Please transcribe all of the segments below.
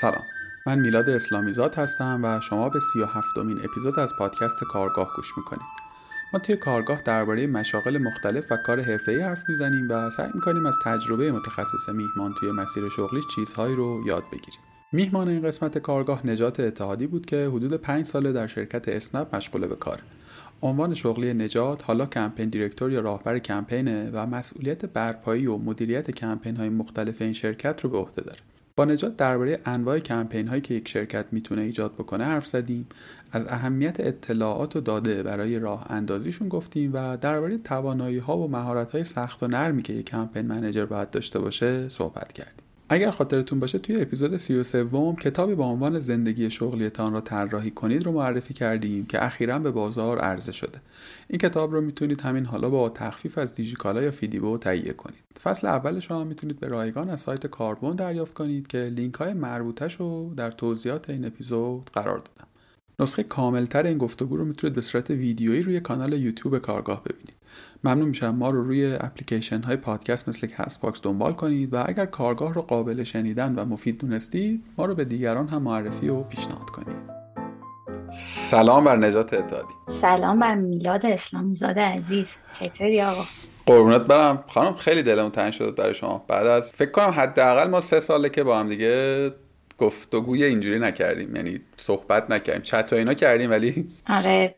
سلام. من میلاد اسلامیزاد هستم و شما به سی و هفتمین اپیزود از پادکست کارگاه گوش می‌کنید. ما توی کارگاه درباره مشاغل مختلف و کار حرفه‌ای حرف می‌زنیم و سعی می‌کنیم از تجربه متخصص میهمان توی مسیر شغلی چیزهایی رو یاد بگیریم. میهمان این قسمت کارگاه نجات اتحادی بود که حدود پنج ساله در شرکت اسنپ مشغول به کار عنوان شغلی نجات حالا کمپین دیرکتور یا راهبر کمپینه و مسئولیت برپایی و مدیریت کمپین های مختلف این شرکت رو به عهده داره. با نجات درباره انواع کمپین هایی که یک شرکت می‌تونه ایجاد بکنه حرف زدیم. از اهمیت اطلاعات و داده برای راه اندازیشون گفتیم و درباره توانایی ها و مهارت های سخت و نرمی که یک کمپین منیجر باید داشته باشه صحبت کردیم. اگر خاطرتون باشه توی اپیزود 33 کتابی با عنوان زندگی شغلیتان را طراحی کنید رو معرفی کردیم که اخیرا به بازار عرضه شده. این کتاب رو می‌تونید همین حالا با تخفیف از دیجیکالا یا فیدیبو تهیه کنید. فصل اولش هم می‌تونید به رایگان از سایت کاربون دریافت کنید که لینک های مربوطش رو در توضیحات این اپیزود قرار دادم. نسخه کاملتر این گفتگو رو می‌تونید به صورت ویدیویی روی کانال یوتیوب کارگاه ببینید. ممنون میشم. ما رو روی اپلیکیشن های پادکست مثل Castbox دنبال کنید و اگر کارگاه رو قابل شنیدن و مفید دونستید ما رو به دیگران هم معرفی و پیشنهاد کنید. سلام بر نجات اتحادی. سلام بر میلاد اسلامی زاده عزیز. چطوری آقا؟ قربونت برم. خانم خیلی دلمون تنگ شد برای شما. بعد از فکر کنم حداقل ما سه ساله که با هم دیگه گفتگوی اینجوری نکردیم. یعنی صحبت نکردیم. چت و اینا کردیم ولی آره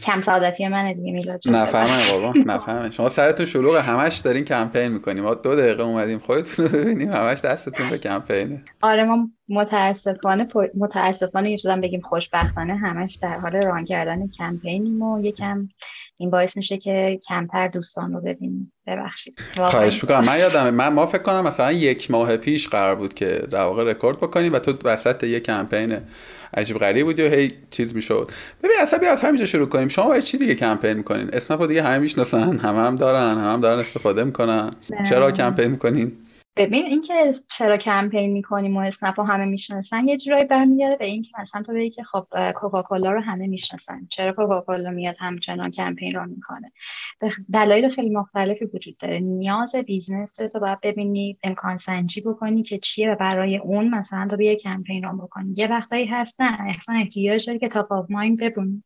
کم سعادتی منه دیگه میلاد نفهمم قربان نفهمم. شما سرتون شلوغ همش دارین کمپین می‌کنیم. ما دو دقیقه اومدیم خودتون رو ببینیم همش دستتون به کمپینه. آره ما متاسفانه پر... متاسفانه یه بگیم خوشبختانه همش در حال ران کردن کمپینیم و یکم این باعث میشه که کمتر دوستان رو ببینیم. ببخشید. خواهش می‌کنم. من یادم من ما فکر کنم مثلا یک ماه پیش قرار بود که در واقع رکورد بکنیم و تو وسط یه کمپین عجیب غریب بود و هی چیز می‌شد. ببین اصلا بیا از همینجا شروع کنیم. شما برای چی دیگه کمپین می‌کنین؟ اسنپ دیگه همه می‌شناسن همه هم دارن همه هم دارن استفاده می‌کنن. چرا کمپین می‌کنین؟ ببین اینکه چرا کمپین می‌کنیم و اسنپ رو همه می‌شناسن یه جورایی برمیگرده به اینکه مثلا تو بگی که خب کوکاکولا رو همه می‌شناسن. چرا کوکاکولا میاد همچنان کمپین رو می‌کنه؟ دلایل خیلی مختلفی وجود داره. نیاز business تو باید ببینی امکان سنجی بکنی که چیه و برای اون مثلا تو یه کمپین run بکنی. یه وقتایی هست نه اصلا احتیاج داری که top of mind بمونی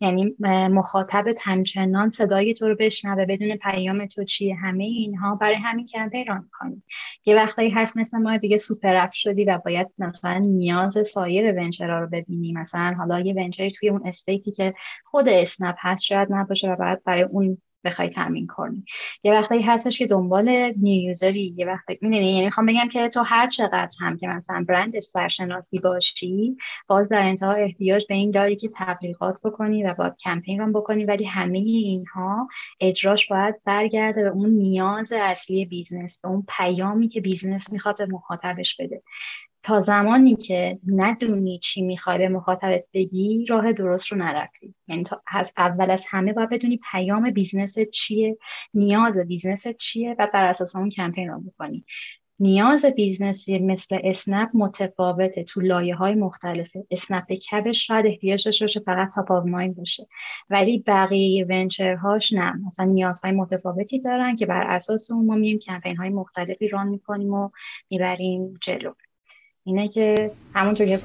یعنی مخاطب همچنان صدای تو رو بشنوه بدون پیام تو چیه. همه اینها برای همین کمپین run می‌کنی. یه وقتایی هست مثل ما دیگه super app شدی و باید مثلا نیاز سایر venture ها رو ببینی. مثلا حالا یه venture ی توی اون state ی که خود اسنپ هست شاید نباشه و بعد برای اون بخوای تامین کنی. یه وقتی هستش که دنبال new user ی یه وقتی می‌دونی یعنی می‌خوام بگم که تو هر چقدر هم که مثلا برند سرشناسی باشی باز در انتها احتیاج به این داری که تبلیغات بکنی و باید کمپین run بکنی ولی همه اینها اجراش باید برگرده به اون نیاز اصلی business به اون پیامی که business می‌خواد به مخاطبش بده. تا زمانی که ندونی چی می‌خوای به مخاطبت بگی راه درست رو نرفتی. یعنی تا از اول از همه باید بدونی پیام business چیه نیاز business چیه و بر اساس اون کمپین رو بکنی. نیاز business ی مثل اسنپ متفاوته تو لایه های مختلفه اسنپ cab ش شاید احتیاج داشته باشه فقط top of mind باشه. ولی بقیه venture هاش نه. مثلا نیازهای متفاوتی دارن که بر اساس اون ما میریم کمپین های مختلفی run می‌کنیم و می‌بریم جلو. اینه که همونطور که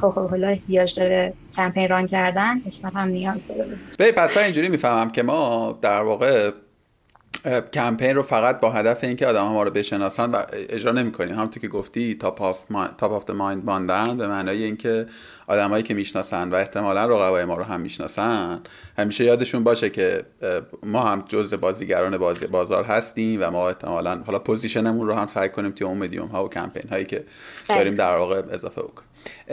کوکاکولا احتیاج داره کمپین run کردن اسنپ هم نیاز داره. پس من اینجوری می‌فهمم که ما در واقع کمپین رو فقط با هدف اینکه آدم ها ما رو بشناسن اجرا نمی‌کنیم همونطور که گفتی top of top of mind بودن به معنای اینکه آدمایی که می‌شناسن و احتمالا رقبای ما رو هم می‌شناسن. همیشه یادشون باشه که ما هم جزء بازیگران بازی بازار هستیم و ما احتمالا حالا position مون رو هم سعی کنیم توی اون مدیوم ها و کمپین هایی که بله. داریم در واقع اضافه بکنیم.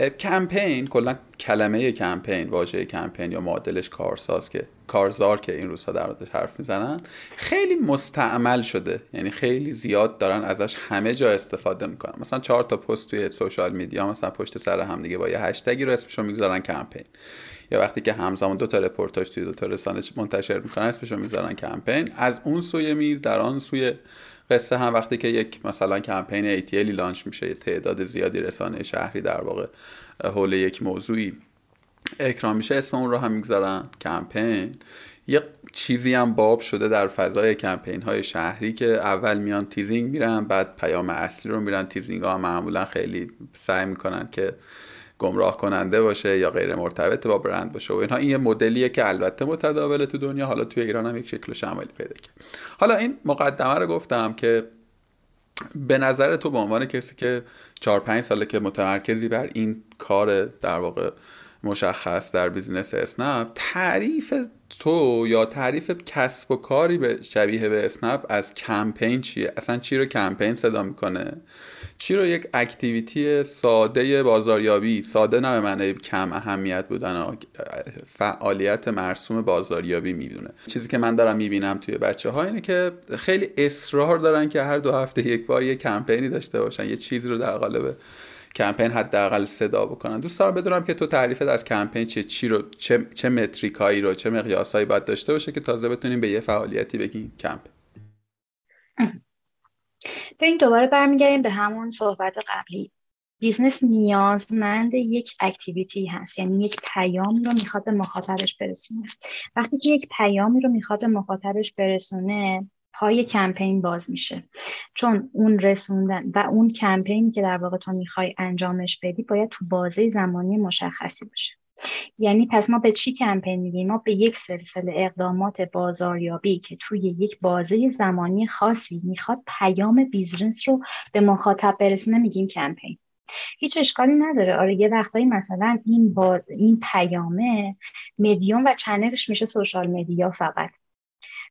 کمپین کلا کلمه کمپین واژه کمپین یا معادلش کارساز که کارزار که این روزها در موردش حرف می‌زنن خیلی مستعمل شده. یعنی خیلی زیاد دارن ازش همه جا استفاده می‌کنن. مثلا چهار تا پست توی social media مثلا پشت سر هم دیگه با یه هشتگی رو اسمشو می‌گذارن کمپین. یا وقتی که همزمان دو تا رپورتاج توی دو تا رسانه منتشر می‌کنن اسمشو می‌ذارن کمپین. از اون سوی میز در آن سوی قصه هم وقتی که یک مثلا کمپین ATL ی launch میشه تعداد زیادی رسانه شهری در واقع حول یک موضوعی اکرام میشه اسم اون رو هم می‌گذارن. کمپین. یه چیزی هم باب شده در فضای کمپین های شهری که اول میان تیزینگ میرن بعد پیام اصلی رو میرن. تیزینگ ها معمولا خیلی سعی می‌کنن که گمراه کننده باشه یا غیر مرتبط با برند باشه و اینها. این یه مدلیه که البته متداوله تو دنیا. حالا توی ایران هم یک شکل شمالی پیدا کرد. حالا این مقدمه رو گفتم که به نظر تو به عنوان کسی که 4 5 ساله که متمرکزی بر این کار در واقع مشخص در business اسنپ تعریف تو یا تعریف کسب و کاری به شبیه به اسنپ از کمپین چیه؟ اصلا چی رو کمپین صدا می‌کنه؟ چی رو یک activity ساده بازاریابی ساده نه به معنی کم اهمیت بودن فعالیت مرسوم بازاریابی می‌دونه؟ چیزی که من دارم می‌بینم توی بچه ها اینه که خیلی اصرار دارن که هر دو هفته یک بار یه کمپینی داشته باشن یه چیزی رو در قالب کمپین حداقل صدا بکنن. دوست دارم بدونم که تو تعریفت از کمپین چه چی رو چه, چه metric ایی رو چه مقیاسایی باید داشته باشه که تازه بتونیم به یه فعالیتی بگیم. کمپ. این دوباره برمیگردیم به همون صحبت قبلی. business نیازمند یک activity هست. یعنی یک پیامی رو می‌خواد به مخاطبش برسونه. وقتی که یک پیامی رو می‌خواد مخاطبش برسونه پای کمپین باز میشه. چون اون رسوندن و اون کمپینی که در واقع تو می‌خوای انجامش بدی باید تو بازه زمانی مشخصی باشه. یعنی پس ما به چی کمپین میگیم ما به یک سلسله اقدامات بازاریابی که توی یک بازه زمانی خاصی می‌خواد پیام business رو به مخاطب برسونه میگیم کمپین. هیچ اشکالی نداره. آره یه وقتایی مثلا این باز این پیامه مدیوم و channel ش میشه social media فقط.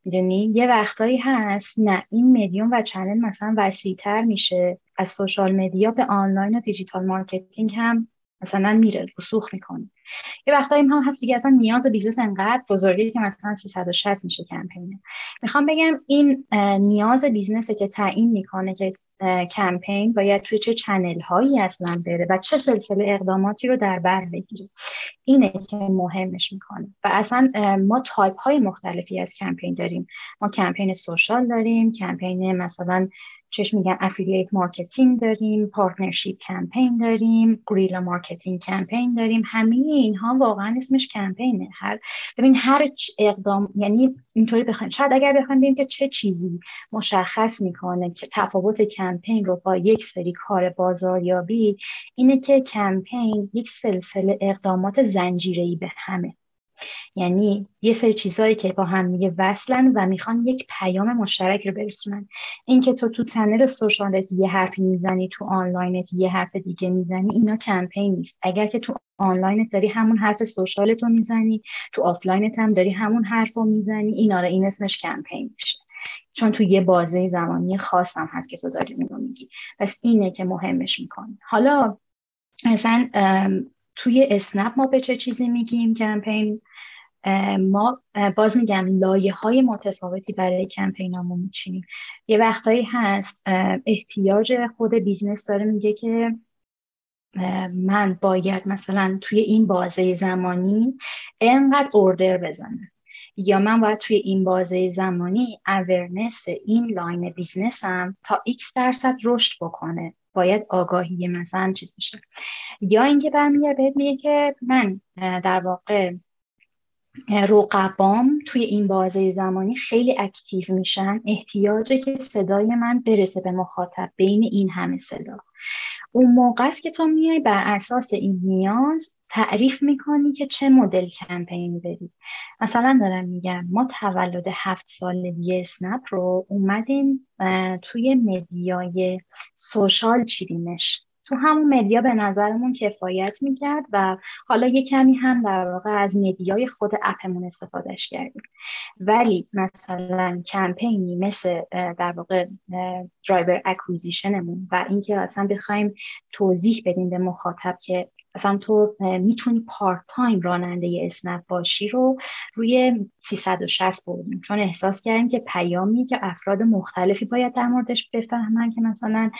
می‌دونی؟ یه وقتایی هست نه این مدیوم و channel مثلا وسیعتر میشه. از social media به آنلاین و digital marketing هم مثلا میره رسوخ می‌کنه. یه وقتایی هم هست دیگه اصلا نیاز business انقدر بزرگی که مثلا 360 میشه کمپینه می‌خوام بگم این نیاز business ه که تعیین می‌کنه که کمپین باید توی چه channel هایی اصلا بره و چه سلسله اقداماتی رو در بر بگیره. اینه که مهمش می‌کنه. و اصلا ما تایپ های مختلفی از کمپین داریم. ما کمپین social داریم کمپین مثلا چش میگن affiliate marketing داریم partnership campaign داریم guerrilla marketing campaign داریم. همه اینها واقعا اسمش کمپینه هر ببین هر اقدام یعنی اینطوری بخوایم شاید اگر بخوایم ببینیم که چه چیزی مشخص می‌کنه که تفاوت کمپین رو با یک سری کار بازاریابی اینه که کمپین یک سلسله اقدامات زنجیره‌ای به همه. یعنی یه سری چیزهایی که با هم دیگه وصلن و می‌خوان یک پیام مشترک رو برسونن. اینکه تو تو channel social ت یه حرفی می‌زنی تو آنلاینت یه حرف دیگه می‌زنی اینا کمپین نیست. اگر که تو آنلاینت داری همون حرف social ت رو می‌زنی تو آفلاینت هم داری همون حرف رو می‌زنی اینا رو این اسمش کمپین میشه. چون تو یه بازه زمانی خاص هم هست که تو داری اینو میگی. پس اینه که مهمش می‌کنی. حالا مثلا توی اسنپ ما به چه چیزی میگیم کمپین؟ ما باز میگم لایه های متفاوتی برای کمپینامون میچینیم. یه وقتایی هست احتیاج خود business داره میگه که من باید مثلا توی این بازه زمانی انقدر order بزنم. یا من باید توی این بازه زمانی awareness این line business م تا x درصد رشد بکنه. باید آگاهی مثلا چیز بشه یا اینکه برمیگرد بهت میگه که من در واقع رقبام توی این بازه زمانی خیلی اکتیو میشن. احتیاجه که صدای من برسه به مخاطب بین این همه صدا. اون موقع است که تو میای بر اساس این نیاز تعریف می‌کنی که چه مدل کمپینی بری. مثلا دارم میگم ما تولد هفت سالگی اسنپ رو اومدیم توی media ی social چیدیمش. تو همون media به نظرمون کفایت می‌کرد و حالا یه کمی هم در واقع از media ی خود app مون استفادهش کردیم. ولی مثلا کمپینی مثل در واقع driver acquisition مون و اینکه اصلا بخوایم توضیح بدیم به مخاطب که اصلا تو می‌تونی part time راننده اسنپ باشی رو روی 360 بردیم چون احساس کردیم که پیامی که افراد مختلفی باید در موردش بفهمن که مثلا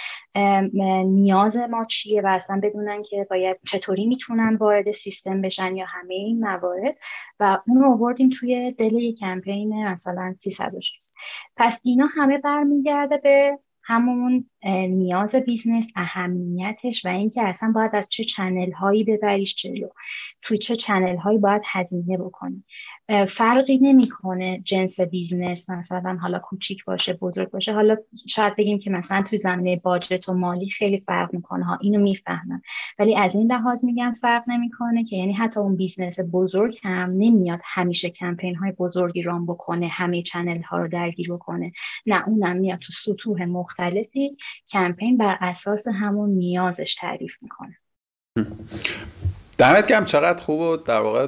نیاز ما چیه و اصلا بدونن که باید چطوری می‌تونن وارد سیستم بشن یا همه این موارد و اون رو آوردیم توی دل کمپین مثلا 360 پس اینا همه برمیگرده به همون نیاز business اهمیتش و اینکه اصلا باید از چه channel هایی ببریش جلو توی چه channel هایی باید هزینه بکنی. فرقی نمی‌کنه جنس business مثلا حالا کوچیک باشه بزرگ باشه. حالا شاید بگیم که مثلا توی زمینه budget و مالی خیلی فرق می‌کنه. ها اینو می‌فهمم. ولی از این لحاظ میگم فرق نمی‌کنه که یعنی حتی اون business بزرگ هم نمیاد همیشه کمپین های بزرگی run بکنه همه channel ها رو درگیر بکنه. نه اونم میاد تو سطوح مختلفی. کمپین بر اساس همون نیازش تعریف می‌کنه. دمت گرم. چقدر خوب و در واقع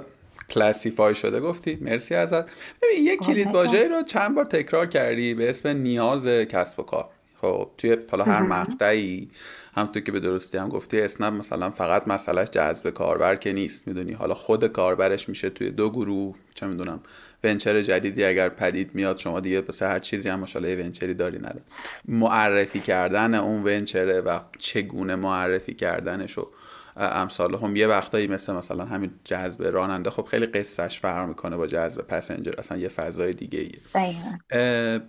classify شده گفتی مرسی ازت. ببین یک کلید واژه رو چند بار تکرار کردی به اسم نیاز کسب و کار. خب توی حالا هر مقطعی همونطور که به درستی هم گفتی اسنپ مثلا فقط مسئلهش جذب کاربر که نیست می‌دونی. حالا خود کاربرش میشه توی دو گروه چه می‌دونم ونچر جدیدی اگر پدید میاد شما دیگه پس هر چیزی هم ماشاءالله ونچری داری نده معرفی کردن اون ونچره و چگونه معرفی کردنش و امثال هم یه وقتایی مثل مثلا همین جذب راننده خب خیلی قصهش فرق می‌کنه با جذب پسنجر اصلا یه فضای دیگه ایه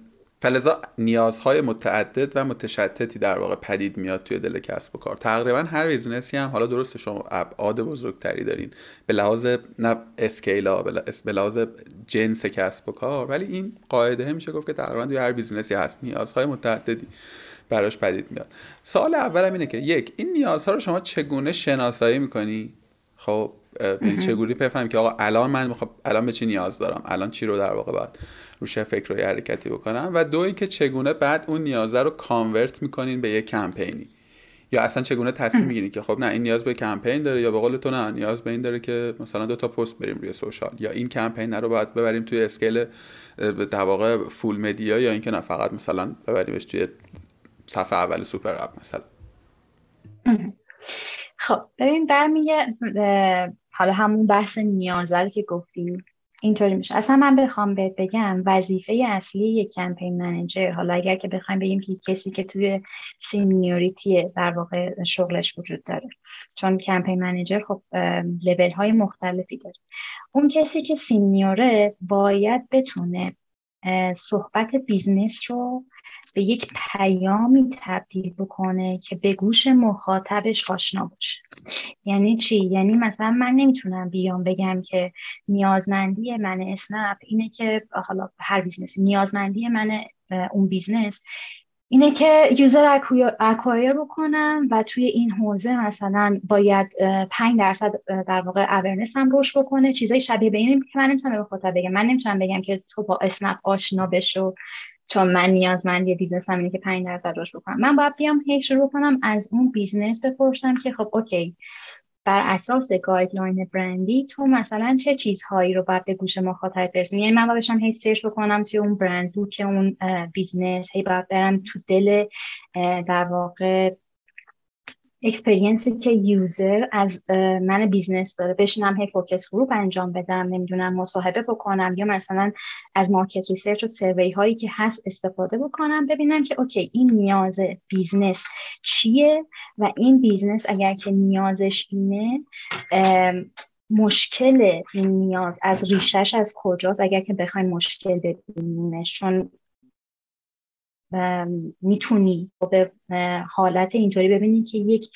فلذا نیازهای متعدد و متشتتی در واقع پدید میاد توی دل کسب و کار. تقریبا هر business ی هم حالا درست شما ابعاد بزرگتری دارین به لحاظ نه scale به لحاظ جنس کسب و کار ولی این قاعده میشه گفت که تقریبا توی هر business ی هست. نیازهای متعددی. براش پدید میاد. سوال اولم اینه که یک این نیازها رو شما چگونه شناسایی می‌کنی؟ خب یعنی چگونه بفهمی که آقا الان من می‌خوام الان به چی نیاز دارم؟ الان چی رو در واقع باید روش فکر و حرکتی بکنم؟ و دو اینکه چگونه بعد اون نیازه رو convert می‌کنین به یه کمپینی؟ یا اصلا چگونه تصمیم می‌گیرین که خب نه این نیاز به کمپین داره یا به قول تو نه نیاز به این داره که مثلا دو تا پست بریم روی social؟ یا این کمپین رو باید ببریم توی scale در واقع full media یا اینکه نه فقط مثلا ببریمش توی صفحه اول super app مثلا. خب ببین برمیگه حالا همون بحث نیازه که گفتیم. اینطوری میشه. اصلا من بخوام بهت بگم وظیفه اصلی یک campaign manager حالا اگر که بخوایم بگیم که کسی که توی seniority در واقع شغلش وجود داره. چون campaign manager خب level های مختلفی داره. اون کسی که senior ه باید بتونه صحبت business رو به یک پیامی تبدیل بکنه که به گوش مخاطبش آشنا باشه. یعنی چی؟ یعنی مثلا من نمی‌تونم بیام بگم که نیازمندی من اسنپ اینه که حالا هر business ی نیازمندی من اون business اینه که user acquire بکنم و توی این حوزه مثلا باید 5 درصد در واقع awareness هم رشد بکنه. چیزای شبیه به اینه که من نمی‌تونم به مخاطب بگم. من نمی‌تونم بگم که تو با اسنپ آشنا بشو. چون من نیازمندی business م اینه که 5 درصد رشد بکنم. من باید بیام هی شروع کنم از اون business بپرسم که خب okay. بر اساس guideline برندی تو مثلا چه چیزهایی رو باید به گوش مخاطب برسونی یعنی من باید بشم هی search بکنم توی اون برند که اون business. هی باید برم تو دل در واقع experience ی که user از من business داره بشینم هی focus group انجام بدم نمی‌دونم مصاحبه بکنم یا مثلا از market research و survey هایی که هست استفاده بکنم ببینم که okay این نیاز business چیه و این business اگر که نیازش اینه مشکل این نیاز از ریشش از کجاست؟ اگر که بخوایم مشکل ببینیمش چون می‌تونی به حالت اینطوری ببینی که یک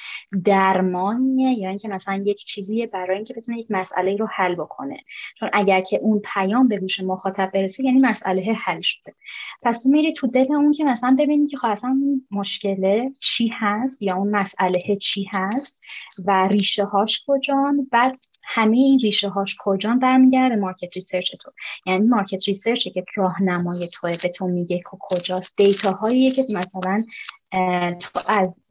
درمانیه یا اینکه مثلا یک چیزیه برای اینکه بتونه یک مسئله رو حل بکنه. چون اگر که اون پیام به گوش مخاطب برسه یعنی مسئله حل شده. پس تو میری تو دل اون که مثلا ببینی که خب اصلا مشکله چی هست یا اون مسئله چی هست و ریشه هاش کجان. بعد همه این ریشه هاش کجا برمیگرده؟ market research تو. یعنی market research که راهنمای توه به تو میگه که کجاست. data هایی که مثلا تو از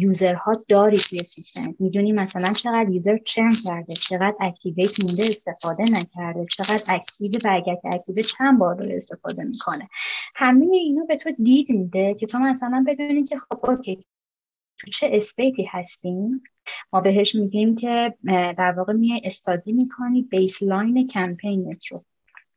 user ها داری توی سیستم. می‌دونی مثلا چقدر user churn کرده چقدر active مونده استفاده نکرده چقدر active و اگر active چند بار رو استفاده می‌کنه. همه اینا به تو دید میده که تو مثلا بدونی که خب okay. تو چه state ی هستیم؟ ما بهش میگیم که در واقع میای study می‌کنی baseline کمپینت رو.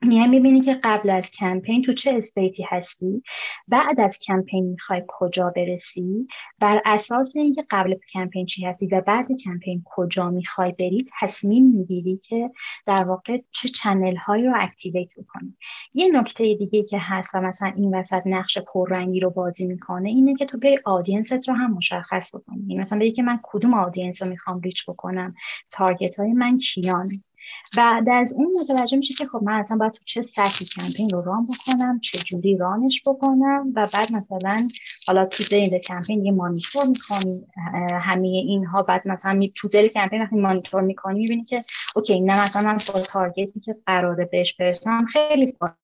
میای می‌بینی که قبل از کمپین تو چه state ی هستی؟ بعد از کمپین می‌خوای کجا برسی؟ بر اساس اینکه قبل کمپین چی هستی و بعد کمپین کجا می‌خوای بری تصمیم می‌گیری که در واقع چه channel هایی رو activate بکنی. یه نکته دیگه که هست و مثلا این وسط نقش پررنگی رو بازی می‌کنه اینه که تو بیای audience ت رو هم مشخص بکنی. یعنی مثلا بگی که من کدوم audience رو می‌خوام reach بکنم؟ target های من کیان؟ بعد از اون متوجه میشه که خب من اصلا باید تو چه سطحی کمپین رو run بکنم چه جوری run ش بکنم و بعد مثلا حالا تو دل کمپین یه مانیتور می‌کنی همه اینها. بعد مثلا تو دل کمپین وقتی مانیتور می‌کنی می‌بینی که okay نه مثلا من با target ی که قراره بهش برسم خیلی فاصله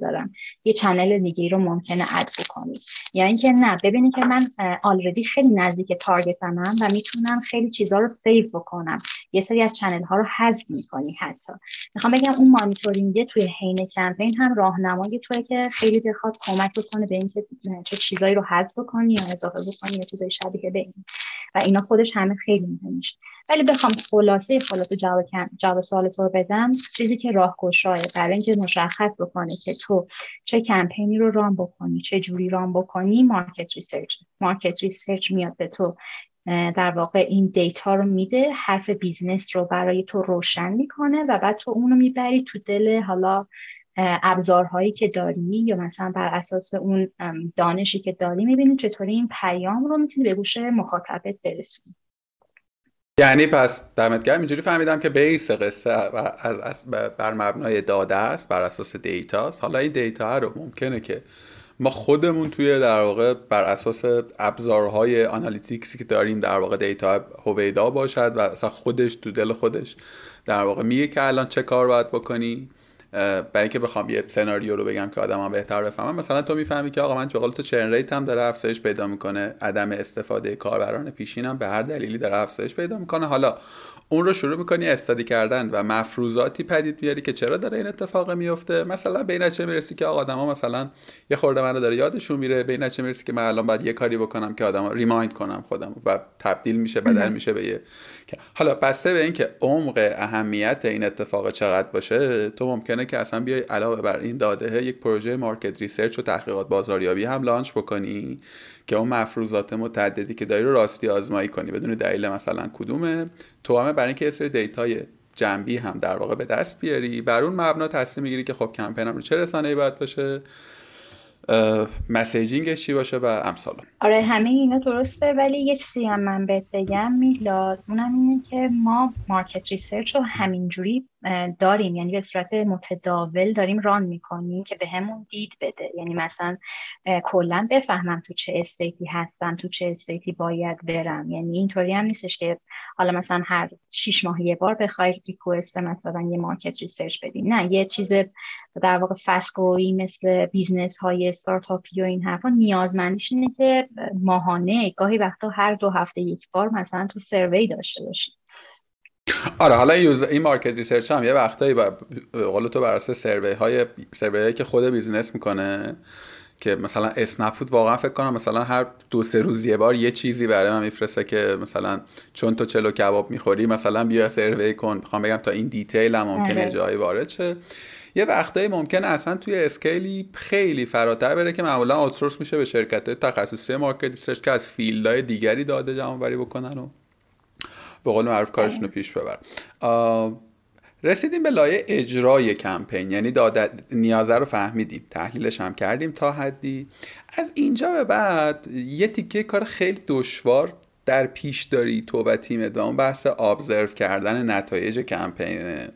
دارم یه channel دیگه رو ممکنه add بکنی. یا اینکه نه ببینی که من already خیلی نزدیک target مم و می‌تونم خیلی چیزها رو save بکنم. یه سری از channel ها رو حذف می‌کنی حتی. می‌خوام بگم اون مانیتورینگ توی حین کمپین هم راهنمای توئه که خیلی بخواد کمک بکنه به اینکه چه چیزایی رو حذف بکنی یا اضافه بکنی یا چیزای شبیه به این. و اینا خودش همه خیلی مهم ولی بخوام خلاصه خلاصه جواب جواب سوال تو رو بدم چیزی که راهگشایه برای اینکه مشخص بکنه که تو چه کمپینی رو run بکنی چه جوری run بکنی market research market research میاد به تو در واقع این data رو میده حرف business رو برای تو روشن می‌کنه و بعد تو اونو می‌بری تو دل حالا ابزارهایی که داری یا مثلا بر اساس اون دانشی که داری می‌بینی چطوری این پیام رو می‌تونی به گوش مخاطبت برسونی یعنی پس دمت گرم. اینجوری فهمیدم که base قصه از بر مبنای داده است بر اساس data ست حالا این data رو ممکنه که ما خودمون توی در واقع بر اساس ابزارهای analytics ی که داریم در واقع data هویدا باشد و اصلا خودش تو دل خودش در واقع میگه که الان چه کار باید بکنی؟ برای اینکه بخوام یه سناریو رو بگم که آدم بهتر بفهمم. مثلا تو می‌فهمی که آقا من به قول تو چرن ریت هم داره افزایش پیدا می‌کنه. عدم استفاده کاربران پیشینم به هر دلیلی داره افزایش پیدا می‌کنه. حالا اون رو شروع می‌کنی استادی کردن و مفروضاتی پدید میاری که چرا داره این اتفاق میفته مثلا به این چه می‌رسی که آقا آدما مثلا یه خورده من داره یادشون میره به این چه می‌رسی که من الان باید یه کاری بکنم که آدما ریمایند کنم خودم و تبدیل میشه بدل میشه به یه حالا بسته به اینکه عمق اهمیت این اتفاق چقدر باشه تو ممکنه که اصلا بیای علاوه بر این داده یک پروژه market research و تحقیقات بازاریابی هم launch بکنی که اون مفروضات متعددی که داری رو راستی آزمایی کنی. بدون دلیل مثلا کدومه. تو همه برای اینکه یه data ی جنبی هم در واقع به دست بیاری. بر اون مبنا تصمیم می‌گیری که خب کمپینم رو چه رسانه‌ای باید باشه messaging ش چی باشه و امثال. آره همه اینا درسته ولی یه چیزی هم من بهت بگم میلاد اونم اینه که ما market research رو همینجوری داریم. یعنی به صورت متداول داریم run می‌کنیم که به همون دید بده. یعنی مثلا کلا بفهمم تو چه state ی هستم تو چه state ی باید برم. یعنی اینطوری هم نیستش که حالا مثلا هر شیش ماه یه بار بخوای request مثلا یه market research بدیم نه یه چیز در واقع فسکوی مثل business های استارتاپی و این حرفا نیازمندیش اینه که ماهانه گاهی وقتا هر دو هفته یک بار مثلا تو survey داشته باشیم آره حالا این, این market research هم یه وقتایی بر قول تو بر اساس survey های survey هایی که خود business می‌کنه که مثلا اسنپ فود واقعا فکر کنم مثلا هر دو سه روز یه بار یه چیزی برای من میفرسته که مثلا چون تو چلو کباب می‌خوری مثلا بیا survey کن می‌خوام بگم تا این detail هم ممکنه آره. جایی وارد شه یه وقتایی ممکنه اصلا توی scale ی خیلی فراتر بره که معمولا outsource میشه به شرکت تخصصی market research که از field های دیگری داده جمع بکنن و به قول معروف کارشون رو پیش ببر. رسیدیم به لایه اجرای کمپین. یعنی داده نیازه رو فهمیدیم. تحلیلش هم کردیم تا حدی. از اینجا به بعد یه تیکه کار خیلی دشوار در پیش داری تو و تیمت و اون بحث ابزرو کردن نتایج کمپینه.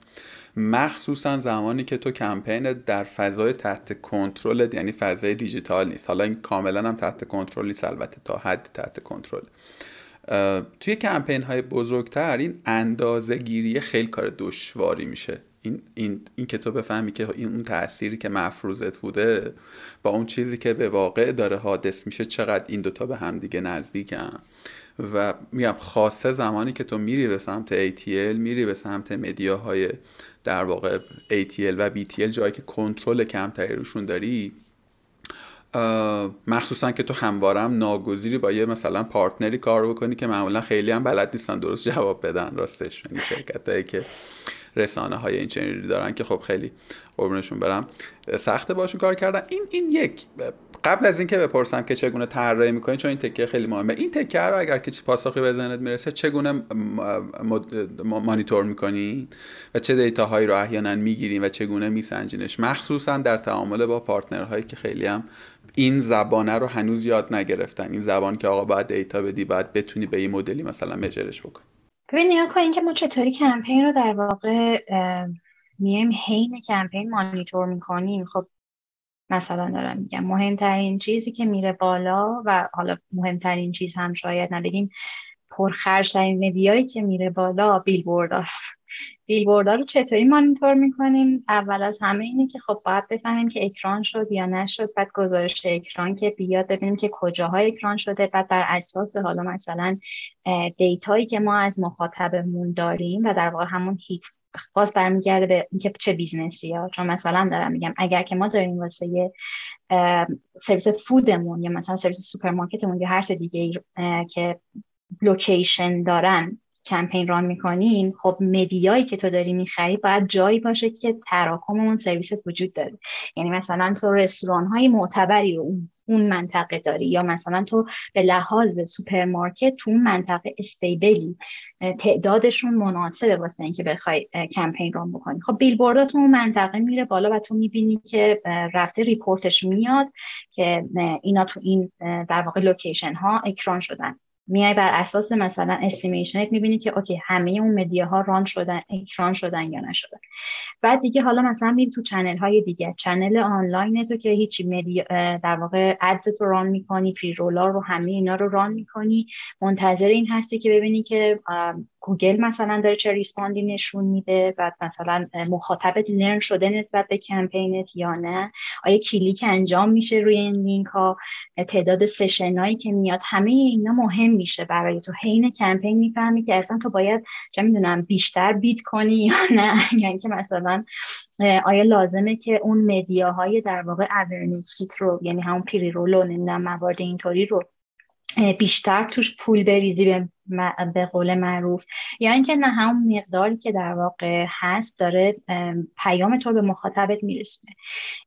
مخصوصا زمانی که تو کمپین در فضای تحت کنترل یعنی فضای دیجیتال نیست. حالا این کاملا هم تحت کنترل نیست البته تا حد تحت کنترل. توی کمپین های بزرگتر این اندازه گیری خیلی کار دشواری میشه. این, این, این که تو بفهمی که این اون تأثیری که مفروضت بوده با اون چیزی که به واقع داره حادث میشه چقدر این دوتا به هم دیگه نزدیکن. و میگم خاصه زمانی که تو میری به سمت ATL میری به سمت مدیاهای در واقع ATL و BTL جایی که کنترل کمتری روشون داری مخصوصا که تو هموارم ناگزیری با یه مثلا پارتنری کار بکنی که معمولا خیلی هم بلد نیستن درست جواب بدن. راستش یعنی شرکت هایی که رسانه های این دارن که خب خیلی قربونشون برم. سخته باشون کار کردن. این این یک. قبل از اینکه بپرسم که چگونه طراحی می‌کنین چون این تکه خیلی مهمه. این تکه رو اگر که پاسخی به ذهنت می‌رسه چگونه مانیتور می‌کنین و چه دیتا هایی رو احیانا می‌گیرین و چگونه میسنجینش؟ مخصوصا در تعامل با پارتنرهایی که خیلی هم این زبانه رو هنوز یاد نگرفتن. این زبان که آقا باید دیتا بدی باید بتونی به این مدلی مثلا مجرش بکنی. ببین نیا کنین که ما چطوری کمپین رو در واقع میایم حین کمپین مانیتور می‌کنیم. خب مثلا دارم میگم مهمترین چیزی که میره بالا و حالا مهمترین چیز هم شاید نبگیم پرخرجترین مدیایی که میره بالا بیلبورد هست بیلبورد رو چطوری مانیتور می‌کنیم؟ اول از همه اینه که خب باید بفهمیم که اکران شد یا نشد بعد گزارش اکران که بیاد ببینیم که کجاها اکران شده بعد بر اساس حالا مثلا data یی که ما از مخاطبمون داریم و در واقع همون هیت باز برمیگرده به اینکه چه business ی ها چون مثلا دارم میگم اگر که ما داریم واسه سرویس food مون یا مثلا سرویس سوپرمارکتمون یا هر دیگه که location دارن کمپین run می‌کنیم خب media یی که تو داری می‌خری باید جایی باشه که تراکم اون سرویس وجود داره. یعنی مثلا تو رستوران های معتبری رو اون منطقه داری یا مثلا تو به لحاظ سوپرمارکت تو اون منطقه stably تعدادشون مناسبه واسه اینکه بخوای کمپین run بکنی. خب بیلبوردات تو اون منطقه میره بالا و تو می‌بینی که رفته report ش میاد که اینا تو این در واقع location ها اکران شدن. میای بر اساس مثلا estimation ت می‌بینی که okay همه اون media ها run شدن اکران شدن یا نشدن. بعد دیگه حالا مثلا میری تو channel های دیگه. channel آنلاین تو که هیچی media در واقع ads رو run می‌کنی pre-roll ار رو همه اینا رو run می‌کنی. منتظر این هستی که ببینی که گوگل مثلا داره چه respond ی نشون میده و مثلا مخاطبت learn شده نسبت به کمپینت یا نه. آیا کلیک انجام میشه روی این لینک ها؟ تعداد session که میاد. همه اینا مهم میشه برای تو. حین کمپین می‌فهمی که اصلا تو باید چه می‌دونم بیشتر bid کنی یا نه. یعنی که مثلا آیا لازمه که اون media های در واقع awareness رو یعنی همون pre-roll و نمی‌دونم موارد اینطوری رو بیشتر توش پول بریزی به, به قول معروف. یا اینکه نه همون مقداری که در واقع هست داره پیام تو به مخاطبت میرسونه.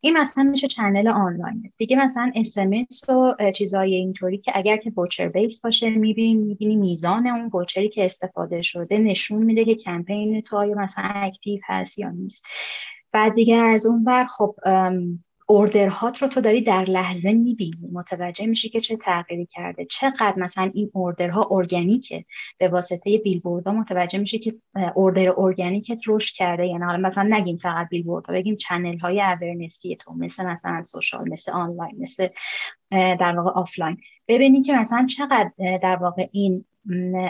این مثلا میشه channel آنلاین. دیگه مثلا اسمس و چیزای اینطوری که اگر که voucher base باشه می‌بینی می‌بینی میزان اون voucher ی که استفاده شده نشون میده که کمپین تو آیا مثلا active هست یا نیست. بعد دیگه از اون بر خب order هات رو تو داری در لحظه می‌بینی. متوجه میشی که چه تغییری کرده. چقدر مثلا این order ها organic ه. به واسطه بیلبوردها متوجه میشی که order organic ت رشد کرده. یعنی حالا مثلا نگیم فقط بیلبوردها بگیم channel های awareness ی تو. مثل مثلا social مثل آنلاین مثل در واقع آفلاین ببینی که مثلا چقدر در واقع این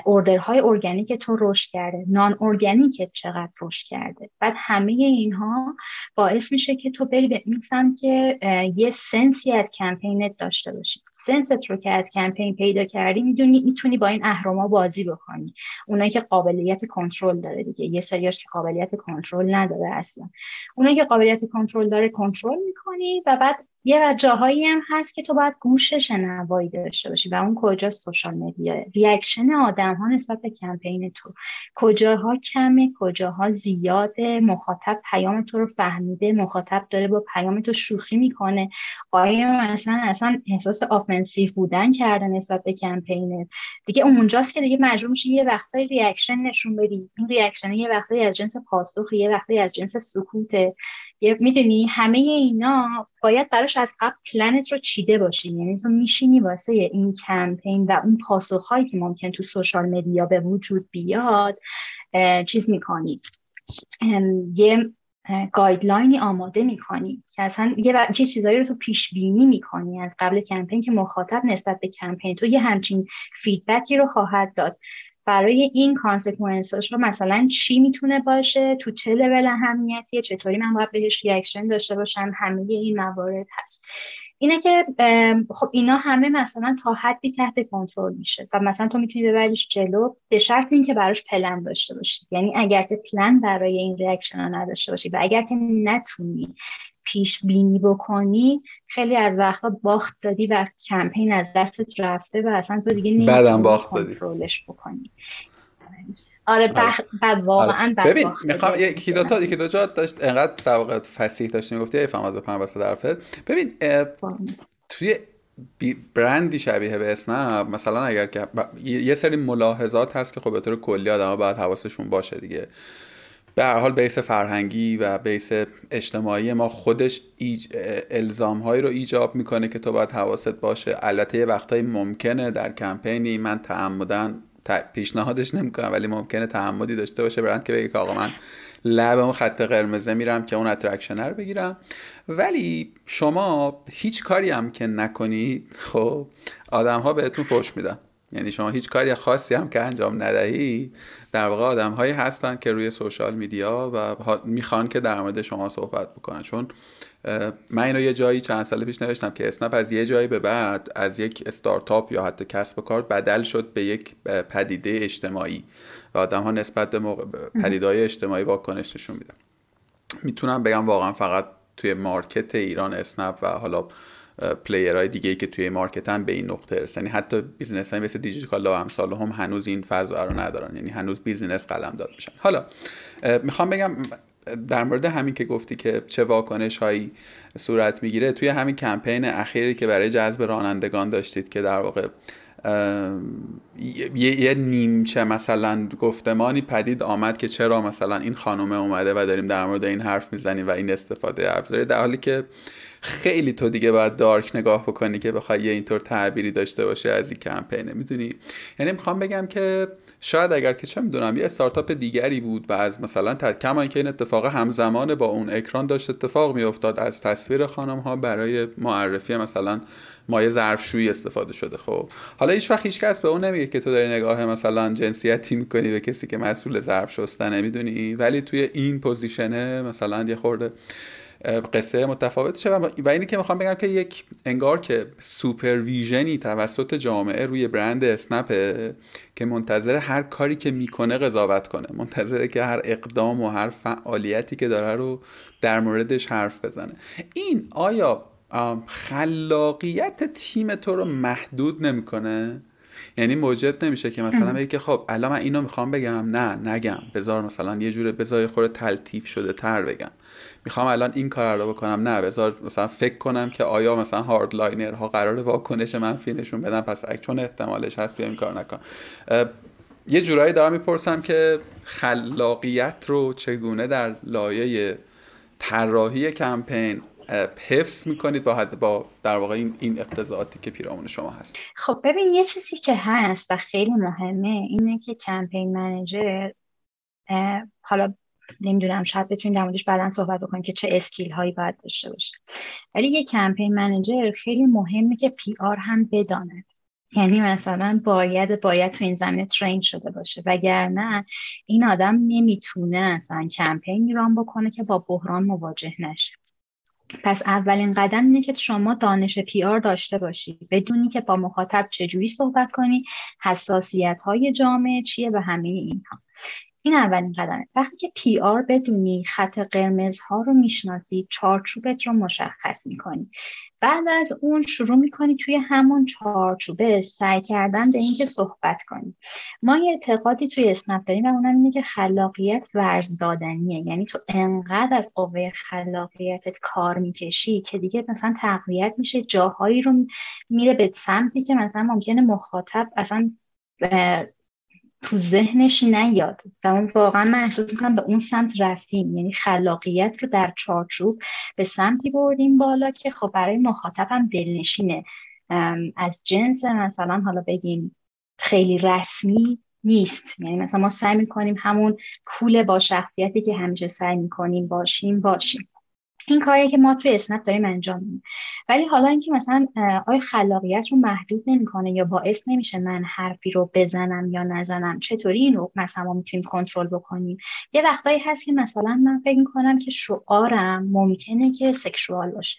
order های organic تو رشد کرده. non-organic چقدر رشد کرده. بعد همه اینها باعث میشه که تو بری به این سمت که یه sense ی از کمپینت داشته باشی. sense ت رو که از کمپین پیدا کردی می‌دونی می‌تونی با این اهرما بازی بکنی. اونایی که قابلیت کنترل داره دیگه. یه سریاش که قابلیت کنترل نداره اصلا. اونایی که قابلیت کنترل داره کنترل می‌کنی و بعد یه جاهایی هم هست که تو باید گوش شنوایی داشته باشی و اون کجا social media. reaction آدم ها نسبت به کمپین تو. کجاها کمه کجاها زیاده مخاطب پیام تو رو فهمیده مخاطب داره با پیام تو شوخی می‌کنه. آیا مثلا اصلا احساس offensive بودن کرده نسبت به کمپینت دیگه اونجاست که دیگه مجبور میشی یه وقتای reaction نشون بدی. این reaction یه وقتایی از جنس پاسخ یه وقتی از جنس سکوته. می‌دونی همه اینا باید براش از قبل پلنت رو چیده باشی یعنی تو میشینی واسه این کمپین و اون پاسخهایی که ممکن تو social media به وجود بیاد چیز می‌کنی. یه guideline ی آماده می‌کنی که اصلا یه چه چیزایی رو تو پیش بینی می‌کنی از قبل کمپین که مخاطب نسبت به کمپین. تو یه همچین feedback ی رو خواهد داد. برای این consequence ش رو مثلا چی می‌تونه باشه؟ تو چه لول اهمیتیه؟ چطوری من باید بهش reaction داشته باشم؟ همه این موارد هست. اینه که خب اینا همه مثلا تا حدی تحت کنترل میشه و مثلا تو می‌تونی ببریش جلو به شرط اینکه براش پلن داشته باشی. یعنی اگر که پلن برای این reaction ها نداشته باشی و اگر که نتونی پیش بینی بکنی خیلی از وقتا باخت دادی و کمپین از دستت رفته و اصلا تو دیگه نمی‌تونی باخت کنترلش بکنی. آره بعد واقعا آره. ببین می‌خوام یکی دو تا یکی دو جا داشت انقدر در واقع فصیح داشتی می‌گفتی ای فهمت بپرم واسه حرفت. ببین توی برندی شبیه به اسنپ مثلا اگر که یه سری ملاحظات هست که خب به طور کلی آدم باید حواسشون باشه دیگه. به هر حال بیس فرهنگی و بیس اجتماعی ما خودش ایج... الزام هایی رو ایجاب می‌کنه که تو باید حواست باشه. البته وقتایی ممکنه در کمپینی من تعمدن پیشنهادش نمی‌کنم ولی ممکنه تعمدی داشته باشه. برند که بگه که آقا من لب اون خط قرمزه میرم که اون اترکشنه رو بگیرم. ولی شما هیچ کاری هم که نکنی خب آدم ها بهتون فوش میدن. یعنی شما هیچ کاری خاصی هم که انجام ندهی در واقع آدم هایی هستن که روی social media و می‌خوان که در مورد شما صحبت بکنن. چون من اینو یه جایی چند سال پیش نوشتم که اسنپ از یه جایی به بعد از یک استارتاپ یا حتی کسب و کار بدل شد به یک پدیده اجتماعی. و آدم ها نسبت به پدیده های اجتماعی واکنش نشون میدن. می‌تونم بگم واقعا فقط توی market ایران اسنپ و حالا player های دیگه ای که توی market ن به این نقطه رسیدن. یعنی حتی business های مثل دیجیکالا و امثال هم هنوز این فضا رو ندارن. یعنی هنوز business قلم داد میشن. حالا می‌خوام بگم در مورد همین که گفتی که چه واکنش هایی صورت می‌گیره توی همین کمپین اخیری که برای جذب رانندگان داشتید که در واقع یه, یه نیمچه مثلا گفتمانی پدید آمد که چرا مثلا این خانومه اومده و داریم در مورد این حرف می‌زنیم و این استفاده ابزاری. در حالی که خیلی تو دیگه باید دارک نگاه بکنی که بخوای یه اینطور تعبیری داشته باشه از این کمپینه می‌دونی؟ یعنی می‌خوام بگم که شاید اگر که چه می‌دونم یه استارتاپ دیگری بود و از مثلا کما اینکه این اتفاق همزمان با اون اکران داشت اتفاق میافتاد از تصویر خانم ها برای معرفی مثلا مایع ظرفشویی استفاده شده. خب حالا هیچ وقت هیچ کس به اون نمیگه که تو داری نگاه مثلا جنسیتی می‌کنی به کسی که مسئول ظرف شستنه می‌دونی؟ ولی توی این position ه مثلا یه خورده قصه متفاوت شه. و اینی که می‌خوام بگم که یک انگار که supervision ی توسط جامعه روی برند اسنپه که منتظر هر کاری که می‌کنه قضاوت کنه. منتظره که هر اقدام و هر فعالیتی که داره رو در موردش حرف بزنه. این آیا خلاقیت تیم تو رو محدود نمی‌کنه؟ یعنی موجب نمیشه که مثلا بگی که خب الان من اینو می‌خوام بگم. نه نگم. بذار مثلا یه جوره بذار خورده تلطیف شده تر بگم. می‌خوام الان این کار رو بکنم. نه بذار مثلا فکر کنم که آیا مثلا hardliner ها قرار واکنش منفی نشون بدن. پس چون احتمالش هست بیام این کار نکن. یه جورایی دارم می‌پرسم که خلاقیت رو چگونه در لایه طراحی کمپین حفظ می‌کنید با حد با در واقع این این اقتضاعاتی که پیرامون شما هست. خب ببین یه چیزی که هست و خیلی مهمه اینه که کمپین منیجر حالا نمی‌دونم شاید بتونیم در موردش بعدا صحبت بکنیم که چه اسکیل هایی باید داشته باشه. ولی یه کمپین منیجر خیلی مهمه که پی آر هم بداند یعنی مثلا باید باید تو این زمینه train شده باشه. وگرنه این آدم نمی‌تونه اصلا کمپین run بکنه که با بحران مواجه نشه. پس اولین قدم اینه که شما دانش PR داشته باشی. بدونی که با مخاطب چجوری صحبت کنی حساسیت های جامعه چیه و همه اینها. این اولین قدمه. وقتی که PR بدونی خط قرمزها رو می‌شناسی چارچوبت رو مشخص می‌کنی. بعد از اون شروع می‌کنی توی همون چارچوبه سعی کردن به اینکه صحبت کنی. ما یه اعتقادی توی اسنپ داریم و اونم اینه که خلاقیت ورز دادنیه. یعنی تو انقدر از قوه خلاقیتت کار می‌کشی که دیگه مثلا تقویت میشه جاهایی رو میره به سمتی که مثلا ممکنه مخاطب اصلا تو ذهنش نیاد و اون واقعا من احساس می‌کنم به اون سمت رفتیم. یعنی خلاقیت رو در چارچوب به سمتی بردیم بالا که خب برای مخاطبم دلنشینه. از جنس مثلا حالا بگیم خیلی رسمی نیست. یعنی مثلا ما سعی می‌کنیم همون کول با شخصیتی که همیشه سعی می‌کنیم باشیم باشیم. این کاری که ما توی اسنپ داریم انجام میدیم. ولی حالا اینکه مثلا آیا خلاقیت رو محدود نمی‌کنه یا باعث نمیشه من حرفی رو بزنم یا نزنم؟ چطوری این رو مثلا ما می‌تونیم کنترل بکنیم؟ یه وقتایی هست که مثلا من فکر می‌کنم که شعارم ممکنه که sexual باشه.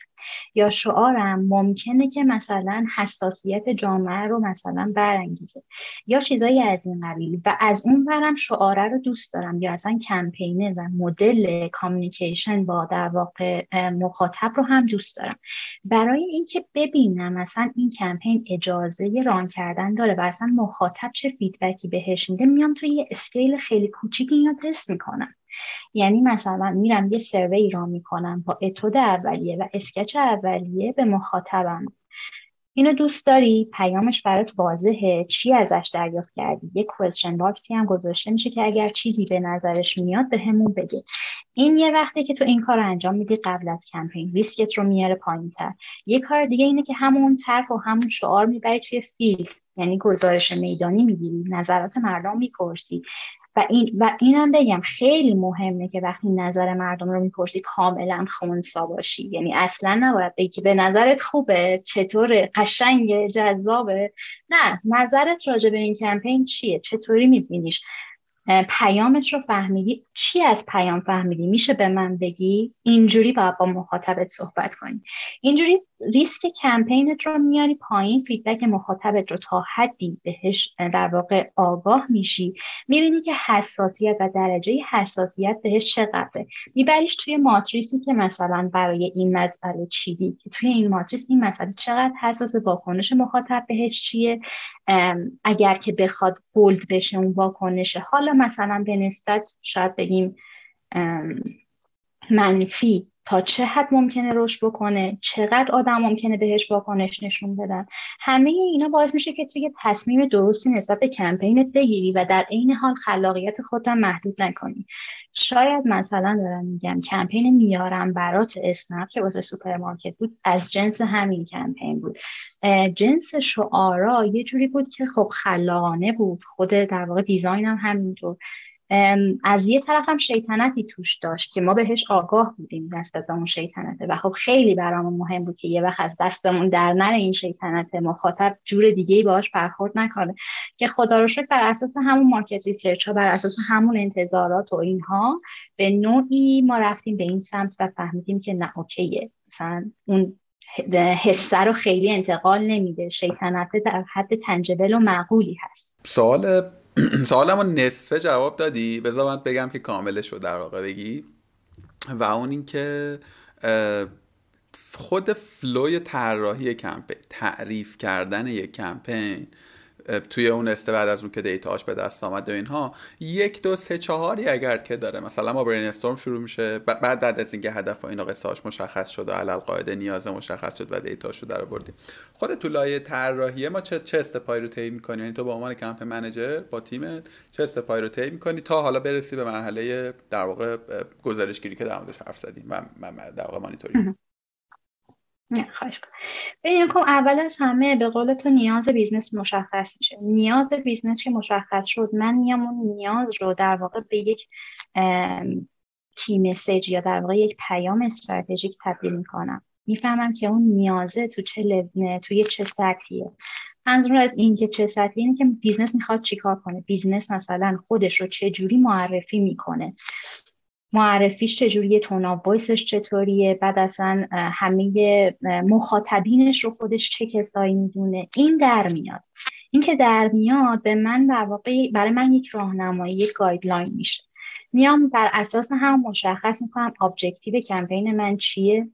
یا شعارم ممکنه که مثلا حساسیت جامعه رو مثلا برانگیزه یا چیزایی از این قبیل. و از اون ورم شعاره رو دوست دارم یا اصلا کمپینه و مدل communication با در واقع مخاطب رو هم دوست دارم. برای اینکه ببینم مثلا این کمپین اجازه run کردن داره و اصلا مخاطب چه feedback ی بهش میده میام توی یه scale خیلی کوچیکی اینو تست می‌کنم. یعنی مثلا میرم یه survey run می‌کنم با اتود اولیه و sketch اولیه به مخاطبم. اینو دوست داری؟ پیامش برات واضحه. چی ازش دریافت کردی؟ یه question box ی هم گذاشته میشه که اگر چیزی به نظرش میاد به همون بگه. این یه وقتی که تو این کار رو انجام میدی قبل از کمپین. ریسکت رو میاره پایین تر یه کار دیگه اینه که همون طرح و همون شعار می‌بری توی field. یعنی گزارش میدانی می‌گیری. نظرات مردم می‌پرسی. و این و اینم بگم خیلی مهمه که وقتی نظر مردم رو می‌پرسی کاملا خونسا باشی یعنی اصلا نباید بگی به نظرت خوبه چطور قشنگ جذابه. نه نظرت راجع به این کمپین چیه؟ چطوری میبینیش؟ پیامش رو فهمیدی؟ چی از پیام فهمیدی؟ میشه به من بگی؟ اینجوری باید با مخاطبت صحبت کنی. اینجوری ریسک کمپینت رو میاری پایین feedback مخاطبت رو تا حدی بهش در واقع آگاه میشی. می‌بینی که حساسیت و درجه حساسیت بهش چقدره. میبریش توی ماتریسی که مثلا برای این مسئله چیدی که توی این ماتریس این مسئله چقدر حساس واکنش مخاطب بهش چیه؟ اگر که بخواد بولد بشه اون واکنشه. حالا مثلا به نسبت شاید بگیم منفی. تا چه حد ممکنه رشد بکنه چقدر آدم ممکنه بهش واکنش نشون بدن. همه اینا باعث میشه که توی تصمیم درستی نسبت به کمپینت بگیری و در عین حال خلاقیت خود را محدود نکنی. شاید مثلا دارم میگم کمپین میارم برات اسنپ که واسه سوپرمارکت بود از جنس همین کمپین بود. جنس شعارا یه جوری بود که خب خلاقانه بود. خود در واقع design هم همینطور. از یه طرف هم شیطنتی توش داشت که ما بهش آگاه بودیم دست از اون شیطنته. و خب خیلی برامون مهم بود که یه وقت از دستمون در نره این شیطنت مخاطب جور دیگه ای باهاش برخورد نکنه. که خدا رو شکر بر اساس همون market research ها بر اساس همون انتظارات و اینها به نوعی ما رفتیم به این سمت و فهمیدیم که نه okay ه. مثلا اون حسه رو خیلی انتقال نمیده. شیطنت در حد تنجبل و معقولی هست. سوال سوالمو نصفه جواب دادی؟ بذار من بگم که کاملش رو در واقع بگی. و اون اینکه خود flow ی طراحی کمپین تعریف کردن یک کمپین توی اون استه بعد از اون که دیتاش به دست آمده و اینها یک دو سه چهاری اگر که داره. مثلا ما برین استورم شروع میشه بعد بعد از اینکه هدف و اینا قصهاش مشخص شد و علل قاعده نیاز مشخص شد و دیتاشو در بردیم خود تو لایه طراحی ما چه چه استپای رو طی می‌کنی؟ یعنی تو به عنوان کمپ منیجر با تیمت چه استپای رو طی می‌کنی تا حالا برسی به مرحله در واقع گزارشگیری که در موردش حرف زدیم و در واقع مانیتورینگ؟ نه خواهش کنم کن اول از همه به قول تو نیاز business مشخص میشه. نیاز business که مشخص شد من میام اون نیاز رو در واقع به یک key message یا در واقع یک پیام استراتژیک تبدیل می‌کنم. می‌فهمم که اون نیازه تو چه لوله توی چه سطحیه. منظور از این که چه سطحی اینه که business می‌خواد چیکار کنه. business مثلا خودش رو چه جوری معرفی می‌کنه. معرفیش چجوریه tone of voice ش چطوریه بعد اصلا همه مخاطبینش رو خودش چه کسایی می‌دونه؟ این در میاد. این که در میاد به من در واقع برای من یک راهنمایی یک guideline میشه. میام بر اساس هم مشخص می‌کنم objective کمپین من چیه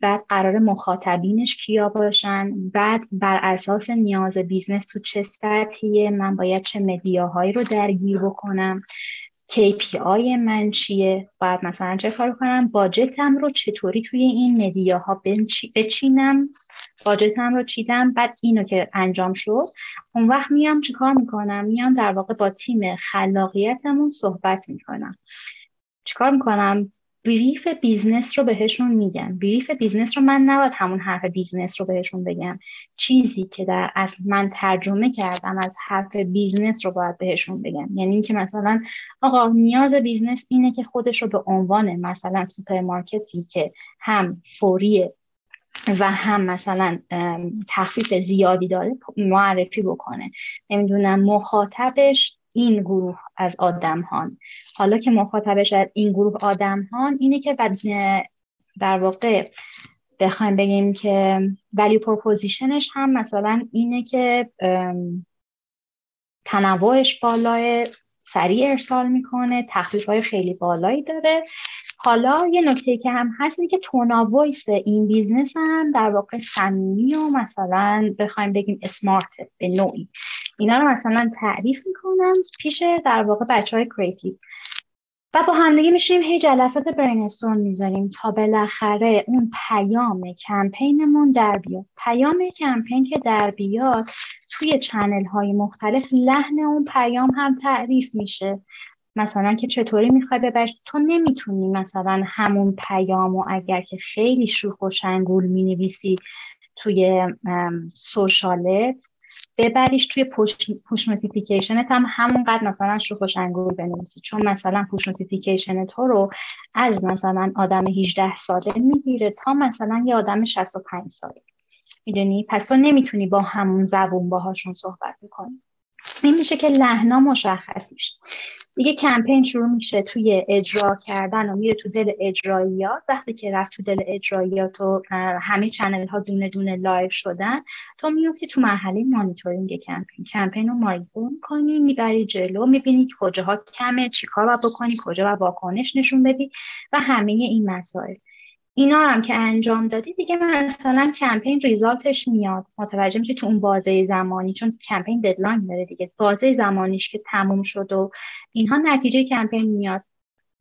بعد قرار مخاطبینش کیا باشن بعد بر اساس نیاز business تو چه سطحیه من باید چه media هایی رو درگیر بکنم. KPI من چیه؟ باید مثلا چه کار کنم؟ budget م رو چطوری توی این media ها بچینم؟ budget م رو چیدم؟ بعد اینو که انجام شد اون وقت میام چیکار می‌کنم؟ میام در واقع با تیم خلاقیتمون صحبت می‌کنم. چیکار می‌کنم؟ brief business رو بهشون میگم brief business رو من نباید همون حرف business رو بهشون بگم. چیزی که در اصل من ترجمه کردم از حرف business رو باید بهشون بگم. یعنی اینکه مثلا آقا نیاز business اینه که خودش رو به عنوان مثلا سوپرمارکتی که هم فوریه و هم مثلا تخفیف زیادی داره معرفی بکنه. نمی‌دونم مخاطبش این گروه از آدم هان حالا که مخاطبش از این گروه آدم هان اینه که در واقع بخوایم بگیم که value proposition ش هم مثلا اینه که تنوعش بالاست سریع ارسال می‌کنه تخفیف های خیلی بالایی داره. حالا یه نکته که هم هست اینه که tone of این business هم در واقع صمیمی و مثلا بخوایم بگیم smart به نوعی. اینا رو مثلا تعریف می‌کنم پیش در واقع بچه های creative. و با همدیگه می‌شینیم هی جلسات brainstorm می‌ذاریم تا بالاخره اون پیام کمپینمون در بیاد. پیام کمپین که در بیاد توی channel های مختلف لحن اون پیام هم تعریف میشه. مثلا که چطوری می‌خوای ببرش تو نمی‌تونی مثلا همون پیام و اگر که خیلی شوخ و شنگول می‌نویسی توی social ت ببریش توی push notification ت هم همونقدر مثلا شوخ و شنگول بنویسی. چون مثلا push notification تو رو از مثلا آدم 18 ساله می‌گیره تا مثلا یه آدم 65 ساله. می‌دونی؟ پس تو نمی‌تونی با همون زبون باهاشون صحبت بکنی. این میشه که لحنا مشخص میشه. دیگه کمپین شروع میشه توی اجرا کردن و میره تو دل اجراییات. وقتی که رفت تو دل اجراییات و همه channel ها دونه دونه live شدن تو میفتی تو مرحله مانیتورینگ کمپین. کمپین رو مانیتور کنی می‌بری جلو می‌بینی کجاها کمه چیکار باید بکنی کجا باید واکنش نشون بدی و همه این مسائل. اینا هم که انجام دادی دیگه مثلا کمپین result ش میاد. متوجه میشه تو اون بازه زمانی چون کمپین deadline داره دیگه. بازه زمانیش که تموم شد و اینها نتیجه کمپین میاد.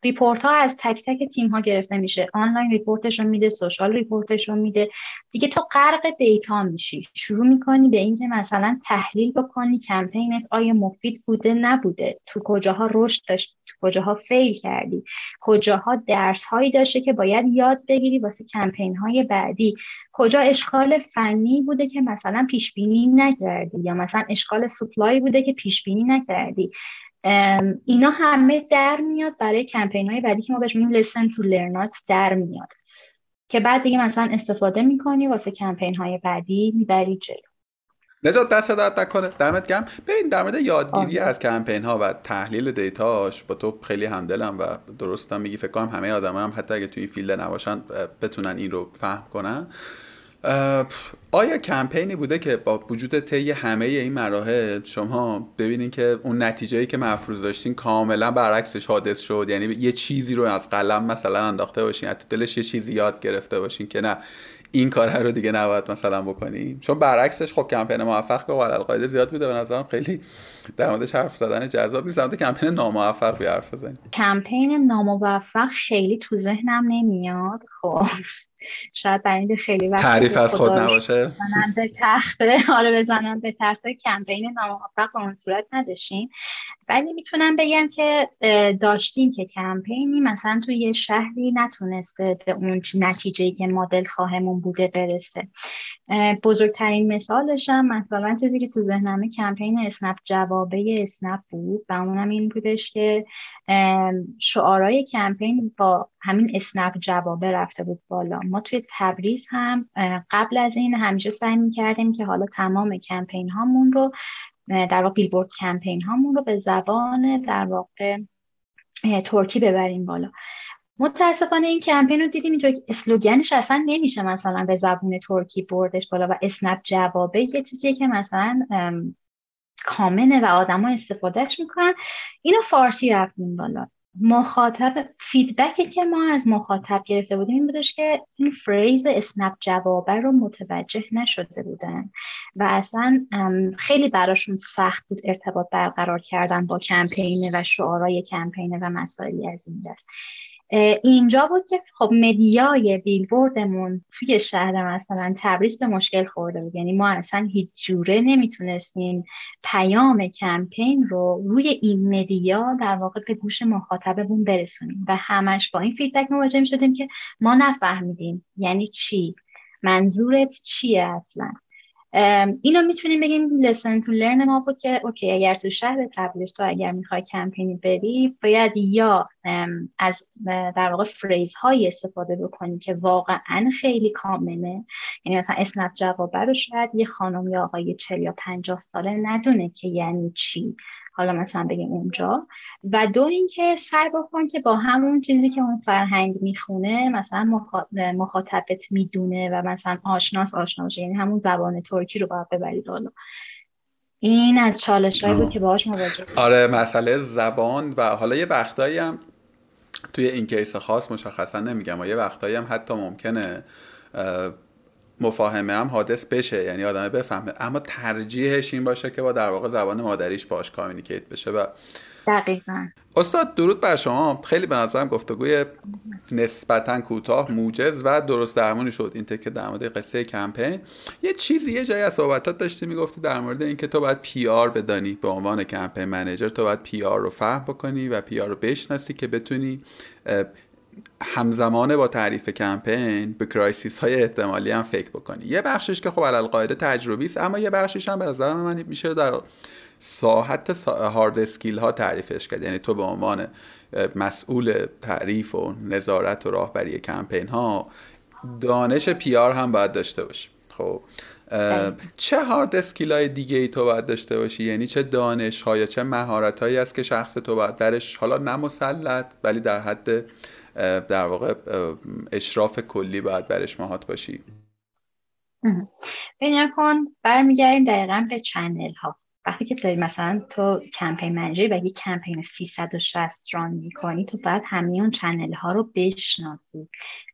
report ها از تک تک تیم ها گرفته میشه. آنلاین report ش رو میده social report ش رو میده. دیگه تو غرق data میشی. شروع می‌کنی به اینکه مثلا تحلیل بکنی کمپینت آیا مفید بوده نبوده. تو کجاها رشد داشت تو کجاها fail کردی. کجاها درس هایی داشته که باید یاد بگیری واسه کمپین های بعدی. کجا اشکال فنی بوده که مثلا پیش بینی نکردی یا مثلا اشکال supply بوده که پیش بینی نکردی. اینا همه در میاد برای کمپین های بعدی که ما بهش میگیم lesson to learn در میاد. که بعد دیگه مثلا استفاده می‌کنی واسه کمپین های بعدی می‌بری جلو. نجات دستت درد نکنه دمت گرم. ببین در مورد یادگیری از کمپین ها و تحلیل data ش با تو خیلی همدلم و درستم میگی. فکر کنم همه آدم هم حتی اگه توی field نباشن بتونن این رو فهم کنن. آیا کمپینی بوده که با وجود طی همه این مراحل شما ببینین که اون نتیجه که مفروض داشتین کاملا برعکسش حادث شد؟ یعنی یه چیزی رو از قلم مثلا انداخته باشین تو دلش یه چیزی یاد گرفته باشین که نه این کار رو دیگه نباید مثلا بکنیم چون برعکسش خب کمپین موفق که قاعده زیاد بوده به نظرم خیلی در موردش حرف زدن جذاب نیست. سمت کمپین ناموفق بی حرف بزنیم. کمپین ناموفق خیلی تو ذهنم نمیاد خب. شاید برای خیلی وقت تعریف از خود نباشه. به تخته آره بزنم به تخته کمپین ناموفق به اون صورت نداشتیم. ولی می‌تونم بگم که داشتیم که کمپینی مثلا توی یه شهری نتونسته به اون نتیجه که مدل خواهمون بوده برسه. بزرگترین مثالش هم مثلا چیزی که تو ذهنمه کمپین اسنپ جوابه اسنپ بود و اونم این بودش که شعارهای کمپین با همین اسنپ جوابه رفته بود بالا. ما توی تبریز هم قبل از این همیشه سعی می‌کردیم که حالا تمام کمپین هامون رو در واقع بیلبورد کمپین هامون رو به زبان در واقع ترکی ببریم بالا. متاسفانه این کمپین رو دیدیم اینطور اسلوگنش اصلا نمیشه مثلا به زبون ترکی بردش بالا و اسنپ جوابه. یه چیزیه که مثلا common ه و آدما استفادهش می‌کنن. اینو فارسی رفتیم بالا. مخاطب feedback ی که ما از مخاطب گرفته بودیم این بودش که این phrase اسنپ جوابه رو متوجه نشده بودن و اصلا خیلی براشون سخت بود ارتباط برقرار کردن با کمپینه و شعارای کمپینه و مسائلی از این دست. اینجا بود که خب media ی بیلبوردمون توی شهر مثلا تبریز به مشکل خورده بود. یعنی ما اصلا هیچ جوره نمی‌تونستیم پیام کمپین رو روی این media در واقع به گوش مخاطبمون برسونیم و همش با این feedback مواجه می شدیم که ما نفهمیدیم. یعنی چی؟ منظورت چیه اصلا؟ اینو می‌تونیم بگیم lesson to learn ما بود که okay اگر تو شهر تبلیغ تو اگر می‌خوای کمپینی بری باید یا از در واقع phrase های استفاده بکنی که واقعا خیلی common ه یعنی مثلا اسنپ جوابه رو شاید یه خانم یا آقای 40 یا 50 ساله ندونه که یعنی چی. حالا مثلا بگیم اونجا. و دو اینکه سعی بکن که با همون چیزی که اون فرهنگ می‌خونه مثلا مخاطبت می‌دونه و مثلا آشناس آشنا یعنی همون زبان ترکی رو باید ببرید بالا. این از چالش بود که باهاش مواجه آره مسئله زبان و حالا یه وقتایی هم توی این کیس خاص مشخصا نمیگم و یه وقتایی هم حتی ممکنه مفاهمه هم حادث بشه یعنی آدمه بفهمه. اما ترجیحش این باشه که با در واقع زبان مادریش باش communicate بشه و دقیقا. استاد درود بر شما. خیلی به نظرم گفتگوی نسبتا کوتاه موجز و درست درمونی شد. این تکه در مورد قصه کمپین. یه چیزی یه جایی از صحبتات داشتی می‌گفتی در مورد اینکه تو باید PR بدانی به عنوان campaign manager. تو باید PR رو فهم بکنی و PR رو بشناسی که بتونی همزمانه با تعریف کمپین به crisis های احتمالی هم فکر بکنی. یه بخشش که خب علی‌القاعده تجربی است اما یه بخشش هم به نظر من میشه در ساحت hard skill ها تعریفش کرد. یعنی تو به عنوان مسئول تعریف و نظارت و راهبری کمپین ها دانش PR هم باید داشته باشی. خب چه hard skill های دیگه ای تو باید داشته باشی؟ یعنی چه دانش ها یا چه مهارت هایی است که شخص تو باید درش حالا نه مسلط ولی در حد در واقع اشراف کلی باید برش محاط باشی. ببین نگاه کن برمیگردیم دقیقا به channel ها وقتی که داری مثلا تو campaign manager و یک کمپین 360 run می‌کنی تو باید همه اون channel ها رو بشناسی.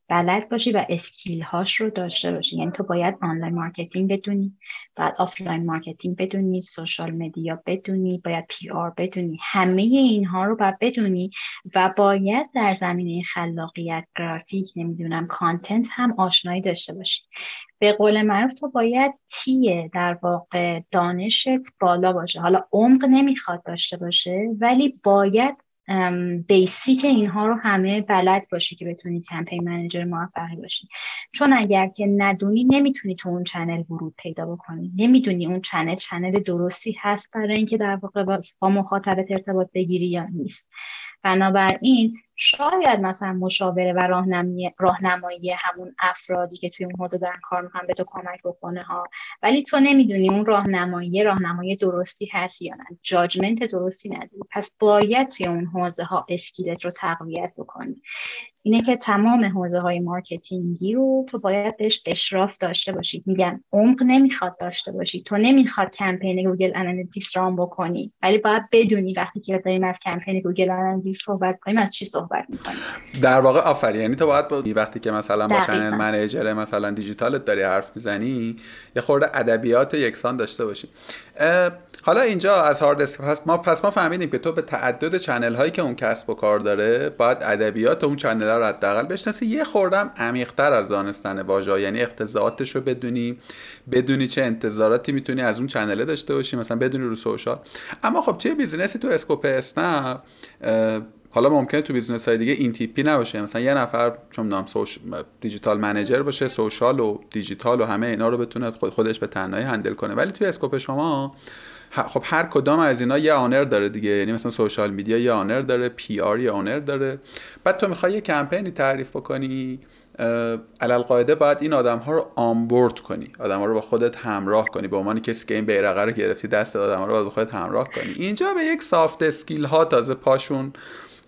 بلد باشی و skill هاش رو داشته باشی. یعنی تو باید online marketing بدونی بعد offline marketing بدونی social media بدونی باید PR بدونی. همه اینها رو باید بدونی و باید در زمینه خلاقیت گرافیک نمی‌دونم content هم آشنایی داشته باشی. به قول معروف تو باید T ه در واقع دانشت بالا باشه. حالا عمق نمی‌خواد داشته باشه ولی باید basic اینها رو همه بلد باشی که بتونی campaign manager موفقی باشی. چون اگر که ندونی نمی‌تونی تو اون channel ورود پیدا بکنی. نمی‌دونی اون channel channel درستی هست برای اینکه در واقع با مخاطبت ارتباط بگیری یا نیست. بنابراین شاید مثلا مشاوره و راهنمایی راهنمایی همون افرادی که توی اون حوزه دارن کار می‌کنن به تو کمک بکنه ها ولی تو نمی‌دونی اون راهنمایی راهنمایی درستی هست یا نه. judgment درستی نداری. پس باید توی اون حوزه ها skill ت رو تقویت بکنی. اینه که تمام حوزه های marketing ی رو تو باید بهش اشراف داشته باشی میگم عمق نمی‌خواد داشته باشی. تو نمی‌خواد کمپین Google Analytics run بکنی. ولی باید بدونی وقتی که داریم از کمپین Google Analytics صحبت کنیم از چی صحبت می‌کنیم؟ در واقع آفرین. یعنی تو باید با وقتی که مثلا با channel manager مثلا دیجیتالت داری حرف می‌زنی یه خورده ادبیات یکسان داشته باشی. حالا اینجا از هارد پس ما پس ما فهمیدیم که تو به تعدد channel هایی که اون کسب و کار داره باید ادبیات اون channel ها رو حداقل بشناسی. یه خوردم عمیقتر از دانستن واژه یعنی اقتضائاتش رو بدونی بدونی چه انتظاراتی می‌تونی از اون channel ه داشته باشی مثلا بدونی رو social. اما خب توی business ی تو scope اسنپ حالا ممکنه تو business های دیگه این تیپی نباشه. مثلا یه نفر چون نام soc... digital manager باشه social و دیجیتال و همه اینا رو بتونه خود خودش به تنهایی handle کنه. ولی توی scope شما خب هر کدام از اینا یه owner داره دیگه. یعنی مثلا social media یه owner داره PR یه owner داره. بعد تو می‌خوای یه کمپینی تعریف بکنی علی‌القاعده باید این آدم ها رو onboard کنی. آدم ها رو با خودت همراه کنی. به عنوان کسی که این بیرقه رو گرفتی دست آدم ها رو با خودت همراه کنی. اینجا به یک soft skill ها تازه پاشون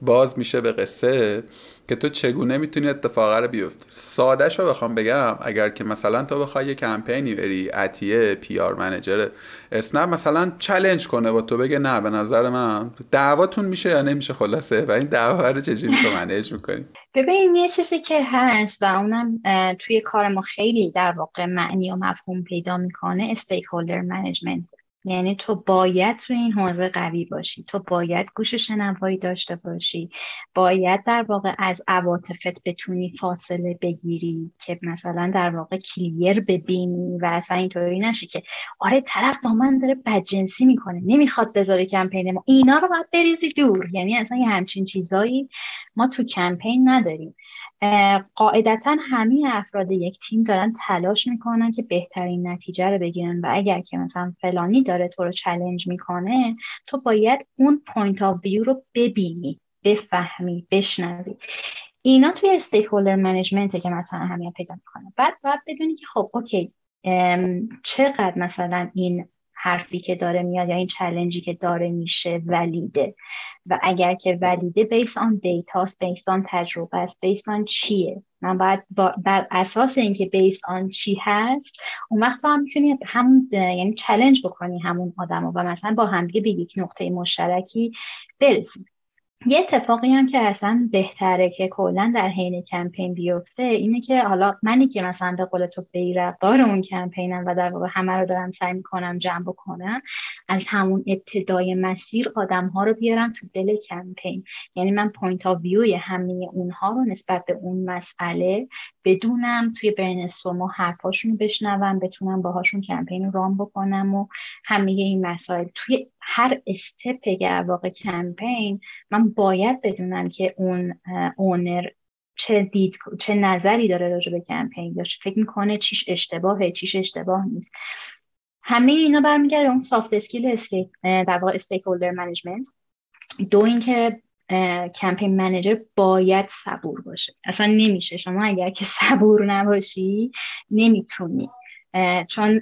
باز میشه به قصه که تو چگونه می‌تونی اتفاقه رو بیفتی. ساده رو بخوام بگم اگر که مثلا تو بخوای یه کمپینی بری اتیه PR manager اسنپ مثلا challenge کنه با تو بگه نه به نظر من دعواتون میشه یا نمیشه خلاصه؟ و این دعوا رو چجوری تو manage می‌کنی؟ ببین یه چیزی که هست و اونم توی کار ما خیلی در واقع معنی و مفهوم پیدا می‌کنه stakeholder management یعنی تو باید تو این حوزه قوی باشی. تو باید گوش شنوایی داشته باشی. باید در واقع از عواطفت بتونی فاصله بگیری که مثلا در واقع کلیر ببینی و اصلا اینطوری نشی که آره طرف با من داره بدجنسی می‌کنه. نمی‌خواد بذاره کمپین ما. اینا رو باید بریزی دور. یعنی اصلا یه همچین چیزایی ما تو کمپین نداریم. قاعدتا همه افراد یک تیم دارن تلاش می‌کنن که بهترین نتیجه رو بگیرن و اگر که مثلا فلانی داره تو رو چلنج می‌کنه تو باید اون point of view رو ببینی بفهمی بشنوی. اینا توی stakeholder management ه که مثلا معنی پیدا می‌کنه. بعد باید بدونی که خب okay چقدر مثلا این حرفی که داره میاد یا این challenge ی که داره میشه valid ه. و اگر که valid ه based on data ست based on تجربه است based on چیه؟ من باید بر اساس اینکه based on چی هست اون وقت هم می‌تونی هم یعنی challenge بکنی همون آدم و مثلا با همدیگه به یک نقطه مشترکی برسیم. یه اتفاقی هم که اصلا بهتره که کلا در حین کمپین بیفته اینه که حالا منی که مثلا به قول تو بیرقدار اون کمپینم و در واقع همه رو دارم سعی می‌کنم جمع بکنم از همون ابتدای مسیر آدم ها رو بیارم تو دل کمپین. یعنی من point of view ی همه اونها رو نسبت به اون مسئله بدونم توی brainstorm و حرفاشون بشنوم بتونم باهاشون کمپین رو run بکنم و همه این مسائل. توی هر step در واقع کمپین من باید بدونم که اون owner چه دید چه نظری داره راجع به کمپین یا فکر می‌کنه چیش اشتباهه چیش اشتباه نیست. همه اینا برمیگرده اون soft skill در واقع stakeholder management دو اینکه کمپین منیجر باید صبور باشه. اصلا نمیشه. شما اگر که صبور نباشی نمی‌تونی. چون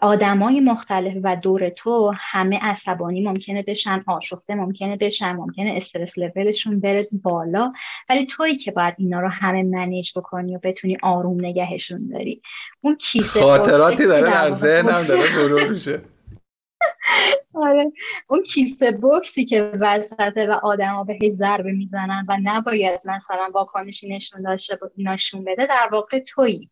آدمای مختلف و دور تو همه عصبانی ممکنه بشن آشفته ممکنه بشن ممکنه استرس لولشون بره بالا. ولی تویی که باید اینا رو همه منیج بکنی و بتونی آروم نگهشون داری. اون کیسه خاطراتی داره در ذهنم داره مرور میشه. آره. اون کیسه بوکسی که وسطه و آدما بهش ضربه می‌زنن و نباید مثلا واکنشی نشون داشته نشون بده در واقع تویی.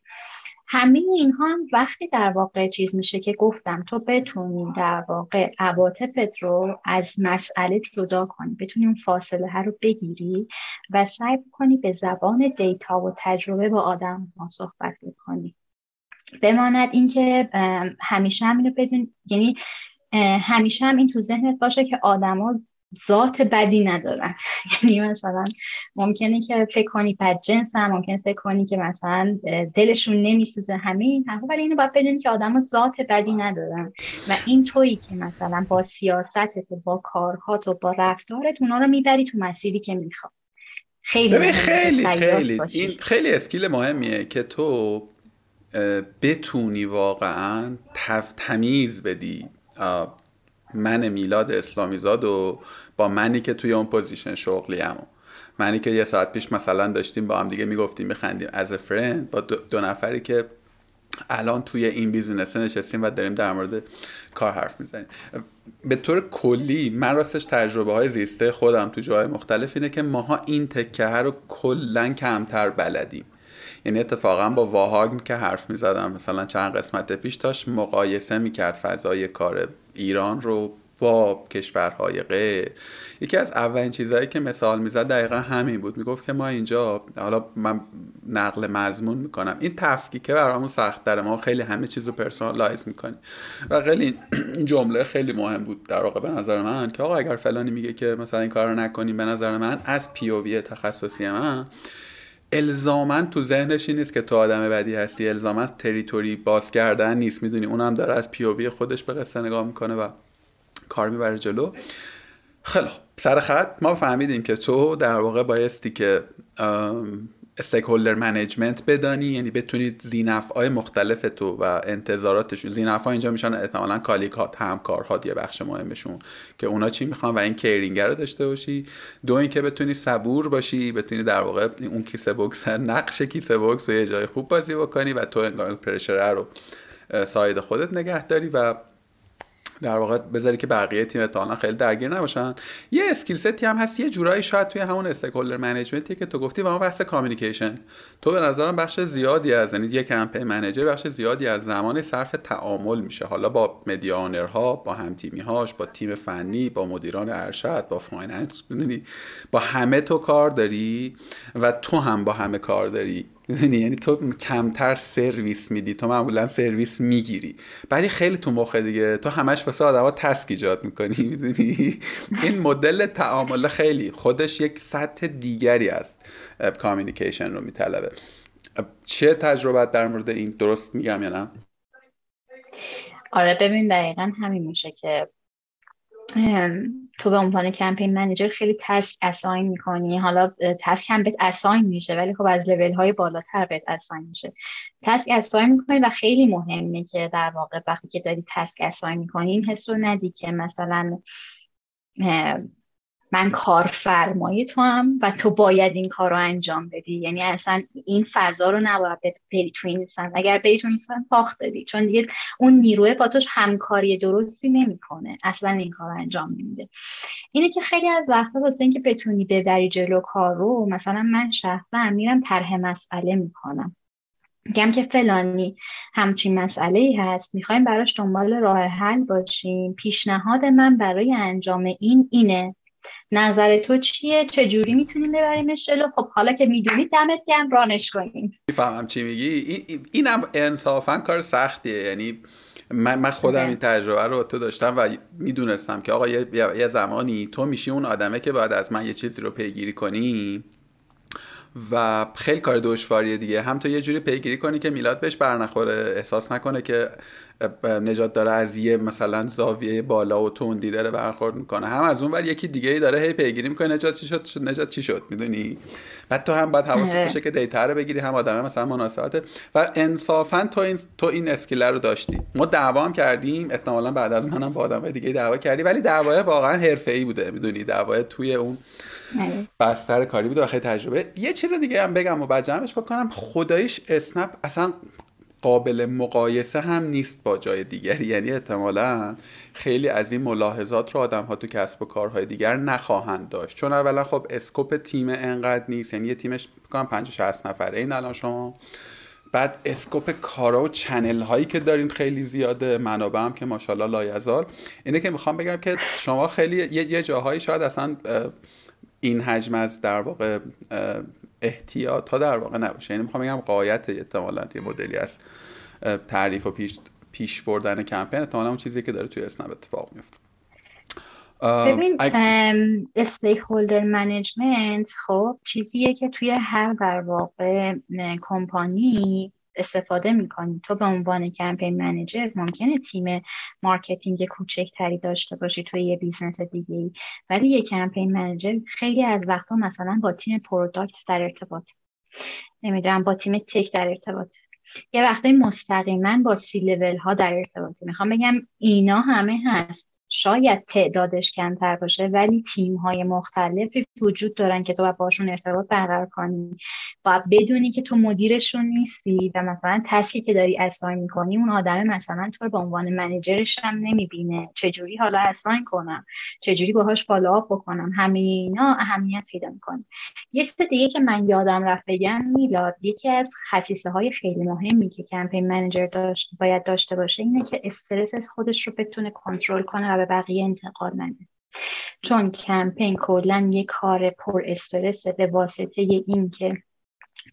همه اینها هم وقتی در واقع چیز میشه که گفتم تو بتونی در واقع عواطفت رو از مسئله جدا کنی بتونی اون فاصله رو بگیری و سعی کنی به زبان دیتا و تجربه با آدم ها صحبت بکنی. بماند اینکه همیشه هم اینو بدون یعنی همیشه هم این تو ذهنت باشه که آدما ذات بدی ندارن. یعنی مثلا ممکنه که فکر کنی بد جنس هم ممکنه فکر کنی که مثلا دلشون نمیسوزه همه این ولی اینو باید بدونی که آدم ذات بدی ندارن. و این تویی که مثلا با سیاستت و با کارهات و با رفتارت اونا رو می‌بری تو مسیری که می‌خواد خیلی خیلی خیلی. این خیلی skill مهمیه که تو بتونی واقعا تمیز بدی. من میلاد اسلامی زاد و با منی که توی اون position شغلی همون منی که یه ساعت پیش مثلا داشتیم با هم دیگه می‌گفتیم میخندیم. as friend با دو, نفری که الان توی این business نشستیم و داریم در مورد کار حرف می‌زنیم. به طور کلی من راستش تجربه های زیسته خودم تو جای مختلف اینه که ماها این تکه رو کلا کمتر بلدیم. یعنی اتفاقا با واهاگن که حرف می‌زدم مثلا چند قسمت پیش داشت مقایسه می‌کرد فضای کار ایران رو با کشورهای غیر. یکی از اولین چیزهایی که مثال می‌زد دقیقا همین بود. می‌گفت که ما اینجا حالا من نقل مضمون می‌کنم. این تفکیکه برامون سخت داره. ما خیلی همه چیز رو personalize می‌کنیم. و خیلی این جمله خیلی مهم بود در واقع به نظر من که آقا اگر فلانی میگه که مثلا این کار رو نکنیم به نظر من از POV تخصصی من الزاما تو ذهنش این نیست که تو آدم بدی هستی. الزاما territory باز کردن نیست. می‌دونی اونم داره از POV خودش به قصه نگاه می‌کنه و کار می‌بره جلو. خیلی خب سر خط ما فهمیدیم که تو در واقع بایستی که stakeholder management بدانی یعنی بتونید زینفعای مختلف تو و انتظاراتشون زینفع اینجا میشن احتمالا colleague ات همکارها یه بخش مهمشون که اونا چی می‌خوان و این caring رو داشته باشی. دو اینکه بتونی صبور باشی بتونی در واقع اون کیسه بوکس نقش کیسه بوکس رو یه جای خوب بازی بکنی و تو انگار pressure رو side خودت نگه داری و در واقع بذاری که بقیه تیم احیانا خیلی درگیر نباشن. یه skill set ی هم هست یه جورایی شاید توی همون stakeholder management ی که تو گفتی و اون بحث communication تو به نظرم بخش زیادی از یعنی یه campaign manager بخش زیادی از زمان صرف تعامل میشه. حالا با media owner ها با هم هاش با تیم فنی با مدیران ارشد با finance با همه تو کار داری و تو هم با همه کار داری. یعنی تو کمتر سرویس میدی تو معمولا سرویس می‌گیری. بعدی خیلی تو مخه دیگه تو همش واسه آدما task ایجاد می‌کنی می‌دونی؟ این مدل تعامل خیلی خودش یک سطح دیگری از communication رو میطلبه. چه تجربه در مورد این؟ درست میگم یا نه؟ آره ببین دقیقا همین میشه که تو به عنوان campaign manager خیلی task assign می‌کنی. حالا task هم بهت assign میشه ولی خب از لول های بالاتر بهت assign میشه. task assign می‌کنی و خیلی مهمه که در واقع وقتی که داری task assign می‌کنی این حس رو ندی که مثلا من کارفرمای تو هم و تو باید این کار رو انجام بدی. یعنی اصلا این فضا رو نباید بری تو این اگر بری تو این پاخت دادی چون دیگه اون نیروه با توش همکاری درستی نمی‌کنه. اصلا این کار رو انجام نمیده. اینه که خیلی از وقتا واسه اینکه بتونی ببری جلو کار رو مثلا من شخصا میرم طرح مسئله می‌کنم. میگم که فلانی همچین مسئله ای هست. می‌خوایم براش دنبال راه حل باشیم. پیشنهاد من برای انجام این اینه نظر تو چیه؟ چجوری می‌تونیم ببریمش جلو؟ خب حالا که می‌دونی دمت گرم رانش کنیم. می‌فهمم چی میگی. این اینم انصافا کار سختیه. یعنی من, خودم این تجربه رو تو داشتم و می‌دونستم که آقا یه زمانی تو میشی اون آدمه که بعد از من یه چیزی رو پیگیری کنی و خیلی کار دشواریه دیگه. هم تو یه جوری پیگیری کنی که میلاد بهش برنخوره احساس نکنه که نجات داره از یه مثلا زاویه بالا و توندی داره برخورد می‌کنه. هم از اون ور یکی دیگه ای داره هی پیگیری می‌کنه نجات چی شد؟ نجات چی شد؟ می‌دونی؟ بعد تو هم باید حواست آره. باشه که data رو بگیری هم آدمه مثلا مناسبت. و انصافا تو این تو این skill رو داشتی. ما دعوا هم کردیم. احتمالا بعد از منم با آدم دیگه دعوا کردی. ولی دعوای واقعا حرفه‌ای بوده. می‌دونی؟ دعوای توی اون آره. بستر کاری بوده و خیلی تجربه. یه چیز دیگه هم بگم و بعد جمعش بکنم. خداییش اسنپ اصلا قابل مقایسه هم نیست با جای دیگری. یعنی احتمالا خیلی از این ملاحظات رو آدم ها تو کسب و کارهای دیگر نخواهند داشت. چون اولا خب scope تیم انقدر نیست. یعنی یه تیمش بکنم 50 60 نفره این الان شما. بعد scope کارا و channel هایی که دارین خیلی زیاده. منابع هم که ماشاءالله لایزال. اینه که می‌خوام بگم که شما خیلی یه جاهایی شاید اصلا این حجم از در واقع احتیاط ها در واقع نباشه. یعنی می‌خوام بگم غایت احتمالا یه مدلی از تعریف و پیش, پیش بردن کمپین احتمالا اون چیزی که داره توی اسنپ اتفاق میفته ببین stakeholder management خب چیزیه که توی هر در واقع کمپانی استفاده می‌کنی. تو به عنوان campaign manager ممکنه تیم marketing کوچکتری داشته باشی توی یه business دیگه ای ولی یه campaign manager خیلی از وقتا مثلا با تیم product در ارتباط. نمی‌دونم با تیم tech در ارتباط. یه وقتایی مستقیما با سی لول ها در ارتباطی. می‌خوام بگم اینا همه هست. شاید تعدادش کمتر باشه ولی تیم های مختلفی وجود دارن که تو باید باشون ارتباط برقرار کنی. باید بدونی که تو مدیرشون نیستی و مثلا task ی که داری assign می‌کنی اون آدم مثلا تو رو به عنوان manager ش هم نمی‌بینه. چجوری حالا assign کنم؟ چجوری باهاش follow up بکنم؟ همه اینا اهمیت پیدا می‌کنه. یه چیز دیگه که من یادم رفت بگم میلاد یکی از خصیصه های خیلی مهمی که campaign manager داشت باید داشته باشه اینه که استرس خودش رو بتونه کنترل کنه به بقیه انتقال نده. چون کمپین کلا یه کار پر استرس به واسطه این که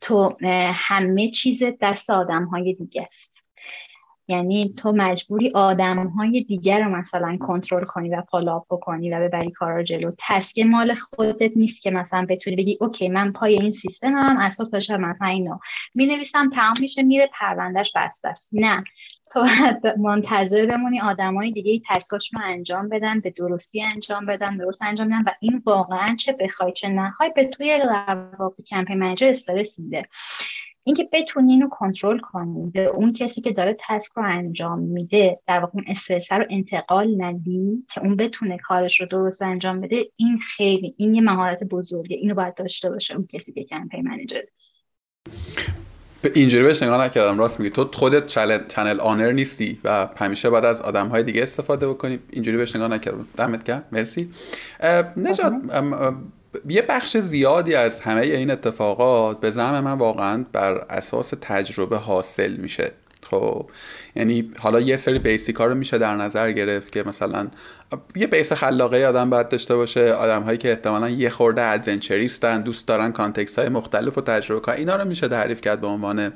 تو همه چیز دست آدم های دیگه است. یعنی تو مجبوری آدم های دیگر رو مثلا کنترل کنی و follow up بکنی و ببری کارا جلو. task مال خودت نیست که مثلا بتونی بگی OK من پای این سیستم هم از تا مثلا اینو می نویسم تمام میشه میره پروندهش بسته است. نه. تو منتظر بمونی آدمای دیگه task اش رو انجام بدن به درستی انجام بدن درست انجام بدن و این واقعا چه بخوای چه نخوای به توی در کمپین منیجر استرس میده. اینکه بتونی اینو کنترل کنی به اون کسی که داره تسک رو انجام میده در واقع اون استرس رو انتقال ندی که اون بتونه کارش رو درست انجام بده این خیلی این یه مهارت بزرگه. اینو باید داشته باشه اون کسی که کمپین منیجر. اینجوری بهش نگاه نکردم. راست میگی. تو خودت چنل آنر نیستی و همیشه باید از آدم های دیگه استفاده بکنی. اینجوری بهش نگاه نکردم. دمت گرم. مرسی. نجات یه بخش زیادی از همه این اتفاقات به زعم من واقعا بر اساس تجربه حاصل میشه. خب یعنی حالا یه سری basic ها رو میشه در نظر گرفت که مثلا یه base خلاقه آدم باید داشته باشه آدم هایی که احتمالا یه خورده adventurist ن دوست دارن context های مختلف و تجربه کنن اینا رو میشه تعریف کرد به عنوان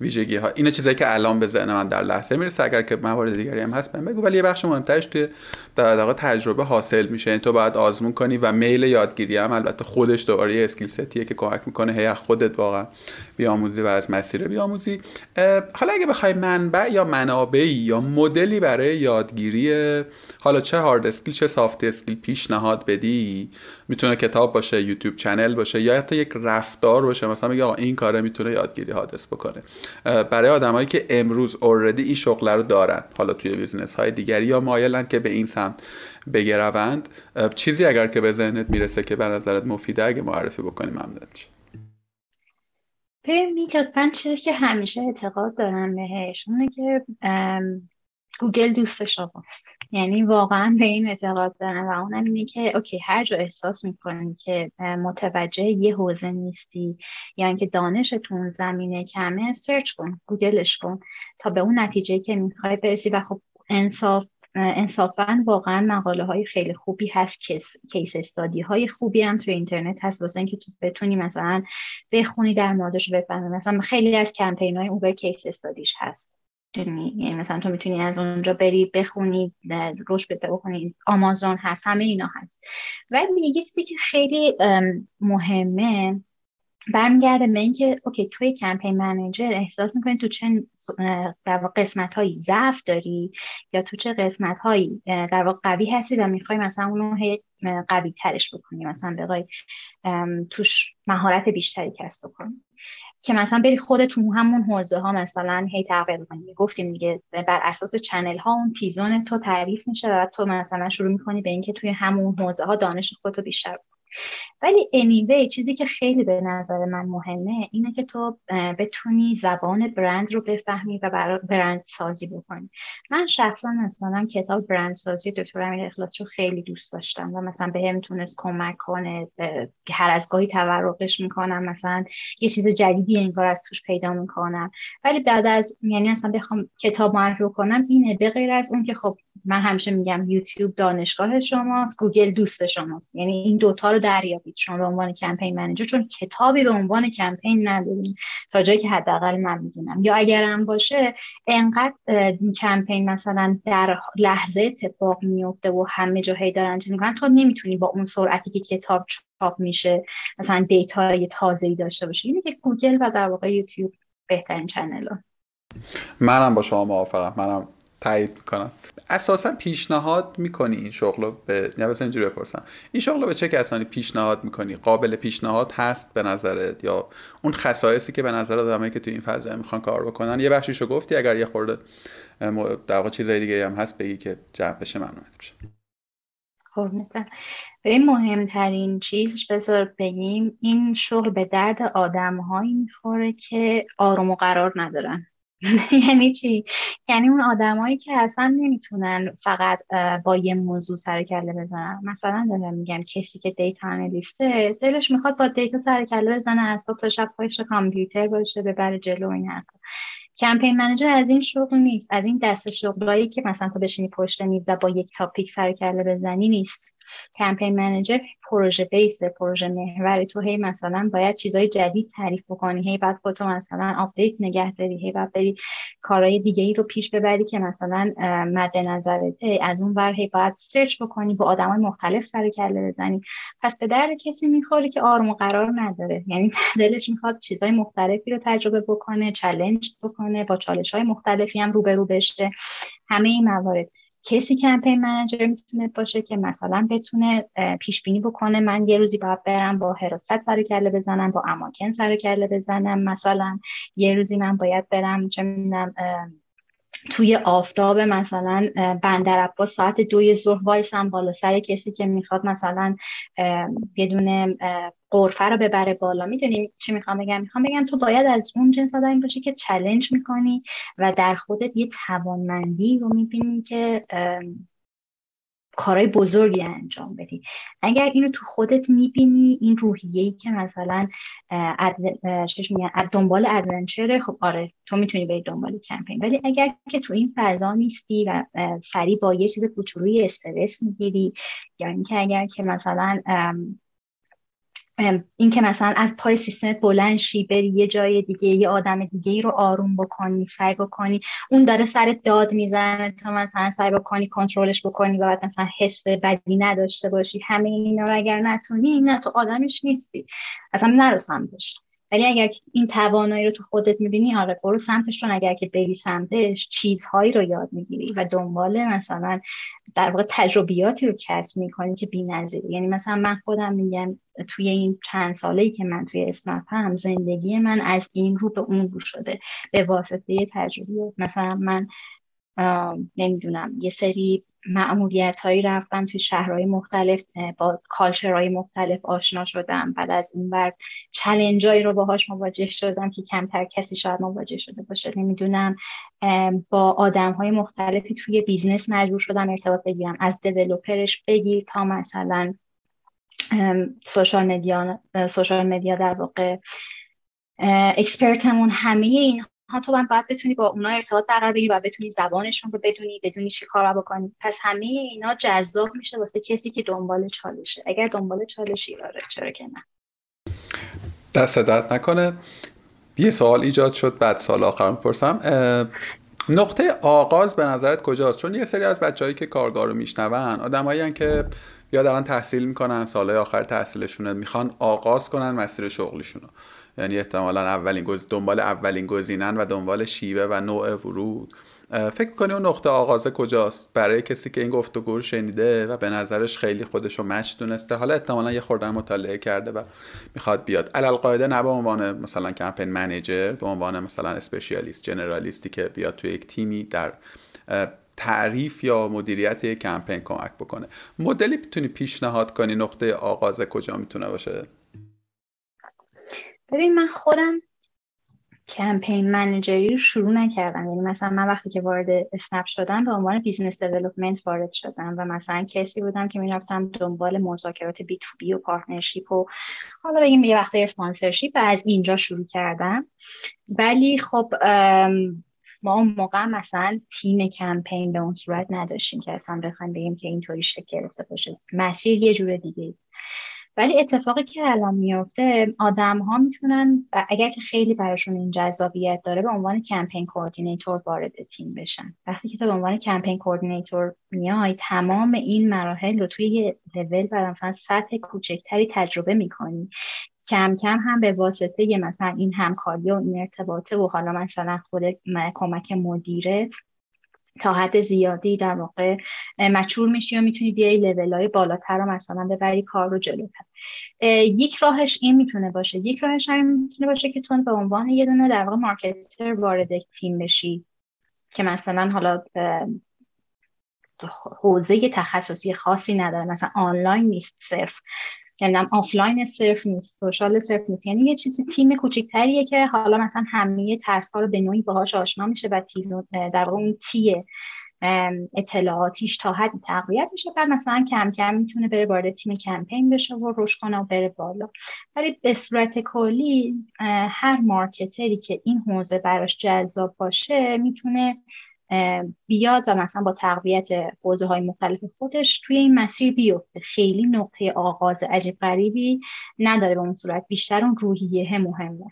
ویژگی ها اینا چیزایی که الان به ذهن من در لحظه می‌رسه. اگر که موارد دیگری هم هست بگو. ولی یه بخش مهمترش توی در واقع تجربه حاصل میشه. یعنی تو باید آزمون کنی و میل یادگیری هم البته خودش دوباره یه skill set ایه که کمک می‌کنه. هی خودت واقعا بیاموزی و از مسیر بیاموزی. حالا اگه بخوای منبع یا منابعی یا مدلی برای یادگیری حالا چه hard skill چه soft skill پیشنهاد بدی می‌تونه کتاب باشه یوتیوب channel باشه یا حتی یک رفتار باشه. مثلا میگه این کاره می‌تونه یادگیری حادث بکنه. برای آدمایی که امروز آوردی این شغل رو دارن. حالا توی بیزنس های دیگری یا مایلن که به این سمت بگروند. چیزی اگر که به ذهنت می‌رسه که به نظرت مفیده اگه معرفی بکنی ممنون میشه میلاد من چیزی که همیشه اعتقاد دارم بهش اونه که گوگل دوست شماست. یعنی واقعا به این اعتقاد دارم و اونم اینه که اوکی هر جا احساس می‌کنی که متوجه یه حوزه نیستی یا اینکه دانشتون زمینه کمه سرچ کن گوگلش کن تا به اون نتیجه که می‌خوای برسی. و خب انصاف انصافا واقعا مقاله های خیلی خوبی هست کیس استادی های خوبی هم توی اینترنت هست. واسه اینکه تو بتونی مثلا بخونی در موردش بفهمی. مثلا خیلی از کمپین های اوبر کیس استادیش هست. یعنی مثلا تو می‌تونی از اونجا بری بخونی روش بده بکنی. آمازون هست همه اینا هست. ولی یه چیزی که خیلی مهمه برمیگرده به اینکه اوکی توی campaign manager احساس می‌کنی تو چه در واقع قسمت هایی ضعف داری یا تو چه قسمت هایی در واقع قوی هستی و می‌خوای مثلا اونو قوی ترش بکنی. مثلا بخوای توش مهارت بیشتری کسب بکنی. که مثلا بری خودت تو همون حوزه ها مثلا هی تغییر کنی گفتیم دیگه بر اساس channel ها اون تیزون تو تعریف میشه و تو مثلا شروع می‌کنی به اینکه توی همون حوزه ها دانش خودتو بیشتر ولی anyway چیزی که خیلی به نظر من مهمه اینه که تو بتونی زبان برند رو بفهمی و برند سازی بکنی. من شخصا مثلا کتاب برند سازی دکتر امیر اخلاص رو خیلی دوست داشتم و مثلا به هم تونست کمک کنه هر از گاهی تورقش می‌کنم مثلا یه چیز جدیدی انگار از توش پیدا می‌کنم. ولی بعد از یعنی اصلا بخوام کتاب معرفی کنم اینه. به غیر از اون که خب من همیشه میگم یوتیوب دانشگاه شماست گوگل دوست شماست. یعنی این دوتا رو دریابید. شما به عنوان کمپین منیجر چون کتابی به عنوان کمپین نداریم. تا جایی که حداقل من می‌دونم. یا اگرم باشه انقدر کمپین مثلا در لحظه اتفاق میفته و همه جاهایی دارن چیز می‌کنن تو نمی‌تونی با اون سرعتی که کتاب چاپ میشه مثلا data ی تازه ای داشته باشی. اینه که گوگل و در واقع یوتیوب بهترین channel منم با شما موافقم. منم تایید می‌کنم. اساسا پیشنهاد می‌کنی این شغل رو به نه اینجوری بپرسم. این شغل رو به چه کسانی پیشنهاد می‌کنی؟ قابل پیشنهاد هست به نظرت یا اون خصایصی که به نظر آدمایی که تو این فضا می‌خوان کار بکنن؟ یه بخشیشو گفتی اگر یه خورده در واقع چیزای دیگه هم هست بگی که جمع بشه ممنونت میشه خب به مهمترین چیزش بذار بگیم این شغل به درد آدم هایی می‌خوره که آروم و قرار ندارن. یعنی چی؟ یعنی اون آدمایی که اصلا نمی‌تونن فقط با یه موضوع سر کله بزنن. مثلا دارم میگم کسی که دیتا انالیسته دلش می‌خواد با دیتا سر کله بزنه از صبح تا شب پشت کامپیوتر باشه ببره جلو این حرفا. campaign manager از این شغل نیست. از این دست شغلایی که مثلا تو بشینی پشت میز و با یک topic سر کله بزنی نیست. campaign manager project base پروژه محوری تو هی مثلا باید چیزای جدید تعریف بکنی هی بعد خودتو مثلا update نگه داری هی بعد بری کارهای دیگه ای رو پیش ببری که مثلا مد نظرته از اون ور هی باید سرچ بکنی با آدمای مختلف سر کله بزنی. پس به درد کسی می‌خوره که آروم و قرار نداره. یعنی دلش می‌خواد چیزای مختلفی رو تجربه بکنه challenge بکنه با چالش های مختلفی هم روبرو بشه. همه این موارد. کسی کمپین منجر می‌تونه باشه که مثلا بتونه پیش بینی بکنه. من یه روزی باید برم با حراست سر کله بزنم با اماکن سر کله بزنم مثلا. یه روزی من باید برم چه می‌دونم توی آفتاب مثلا بندر عباس ساعت دوی ظهر وایسم بالا سر کسی که می‌خواد مثلا یه دونه قرفه رو ببره بالا. می‌دونیم چی می‌خوام بگم؟ می‌خوام بگم تو باید از اون جنس آدمی باشی که چلنج می‌کنی و در خودت یه توانمندی رو می‌بینی که کارهای بزرگی انجام بدی. اگر اینو تو خودت می‌بینی این روحیه‌ای که مثلا اد... دنبال ادونچره خب آره تو می‌تونی بری دنبال کمپین. ولی اگر که تو این فضا نیستی و سریع با یه چیز کوچولوی استرس می‌گیری یا اینکه اگر که مثلا این که مثلا از پای سیستمت بلند شی بری یه جای دیگه یه آدم دیگه ای رو آروم بکنی سعی بکنی اون داره سر داد می‌زنه تا مثلا سعی بکنی کنترلش بکنی و بعد مثلا حس بدی نداشته باشی. همه اینا رو اگر نتونی نه تو آدمش نیستی. اصلا نرسم داشت ولی اگر این توانایی رو تو خودت می‌بینی آره برو سمتش چون اگر که بری سمتش چیزهایی رو یاد می‌گیری و دنبال مثلا در واقع تجربیاتی رو کسب می‌کنی که بی‌نظیره یعنی مثلا من خودم میگم توی این چند ساله که من توی اسنپ هم زندگی من از این رو به اون رو شده. به واسطه تجربیات مثلا من نمی‌دونم یه سری مأموریت هایی رفتم توی شهرهای مختلف با culture های مختلف آشنا شدم. بعد از اون ور challenge رو باهاش مواجه شدم که کمتر کسی شاید مواجه شده باشه. نمی‌دونم با آدم های مختلفی توی business مجبور شدم ارتباط بگیرم. از developer ش بگیر تا مثلا social media سوشال مدیا در واقع اکسپرتمون همه این تو باید بتونی با اونا ارتباط برقرار بگیری و بتونی زبانشون رو بدونی بدونی چی کار بکنی. پس همه اینا جذاب میشه واسه کسی که دنبال چالشه. اگر دنبال چالشی داره چرا که نه. دست درد نکنه. یه سوال ایجاد شد بعد سال آخر می‌پرسم نقطه آغاز به نظرت کجاست؟ چون یه سری از بچههایی که کارگاه رو میشنون آدمایی که یا دارن تحصیل می‌کنن سالهای آخر تحصیلشونه می‌خوان آغاز کنن مسیر شغلیشونو یعنی احتمالا اولین گز... دنبال اولین گزینن و دنبال شیوه و نوع ورود. فکر کنی اون نقطه آغازه کجاست؟ برای کسی که این گفتگو رو شنیده و به نظرش خیلی خودش رو مچ دونسته حالا احتمالا یه خورده مطالعه کرده و می‌خواد بیاد. علل قاعده نه به عنوان مثلا کمپین منیجر به عنوان مثلا اسپشیالیست جنرالیستی که بیاد توی یک تیمی در تعریف یا مدیریت یک کمپین کمک بکنه. مدلی می‌تونی پیشنهاد کنی نقطه آغاز کجا می‌تونه باشه؟ ببین من خودم campaign manager ی رو شروع نکردم. یعنی مثلا من وقتی که وارد اسنپ شدم به عنوان business development وارد شدم و مثلا کسی بودم که می‌رفتم دنبال مذاکرات B2B و partnership و حالا بگیم یه وقتی sponsorship و از اینجا شروع کردم. ولی خب ما اون موقع مثلا تیم کمپین به اون صورت نداشتیم که اصلا بخوایم بگیم که اینطوری شکل گرفته باشه. مسیر یه جور دیگه ولی اتفاقی که الان میفته آدم ها می‌تونن اگر که خیلی براشون این جذابیت داره به عنوان کمپین کوردینیتور وارد تیم بشن. وقتی که تو به عنوان کمپین کوردینیتور میای تمام این مراحل رو توی یه لول بر مثلا سطح کوچکتری تجربه می‌کنی. کم کم هم به واسطه مثلا این همکاری و این ارتباطه و حالا مثلا خود کمک مدیرت تا حد زیادی در واقع مچور میشی و می‌تونی بیای لیول های بالاتر رو مثلا ببری کار رو جلوتر. یک راهش این می‌تونه باشه. یک راهش هم می‌تونه باشه که تو به عنوان یه دونه در واقع مارکتر وارد تیم بشی که مثلا حالا حوزه تخصصی خاصی نداره. مثلا آنلاین نیست صرف. نمی‌دونم آفلاین صرف نیست سوشال صرف نیست. یعنی یه چیزی تیم کوچیکتریه که حالا مثلا همه ترس رو به نوعی باهاش آشنا میشه و تیز در واقع اون تیه اطلاعاتیش تا حد تقویت میشه. بعد مثلا کم کم می‌تونه بره وارد تیم کمپین بشه و رشد کنه و بره بالا. ولی به صورت کلی هر مارکتری که این حوزه براش جذاب باشه می‌تونه بیاد و مثلا با تقویت حوزه های مختلف خودش توی این مسیر بیفته. خیلی نقطه آغاز عجیب غریبی نداره به اون صورت. بیشتر اون روحیه مهمه.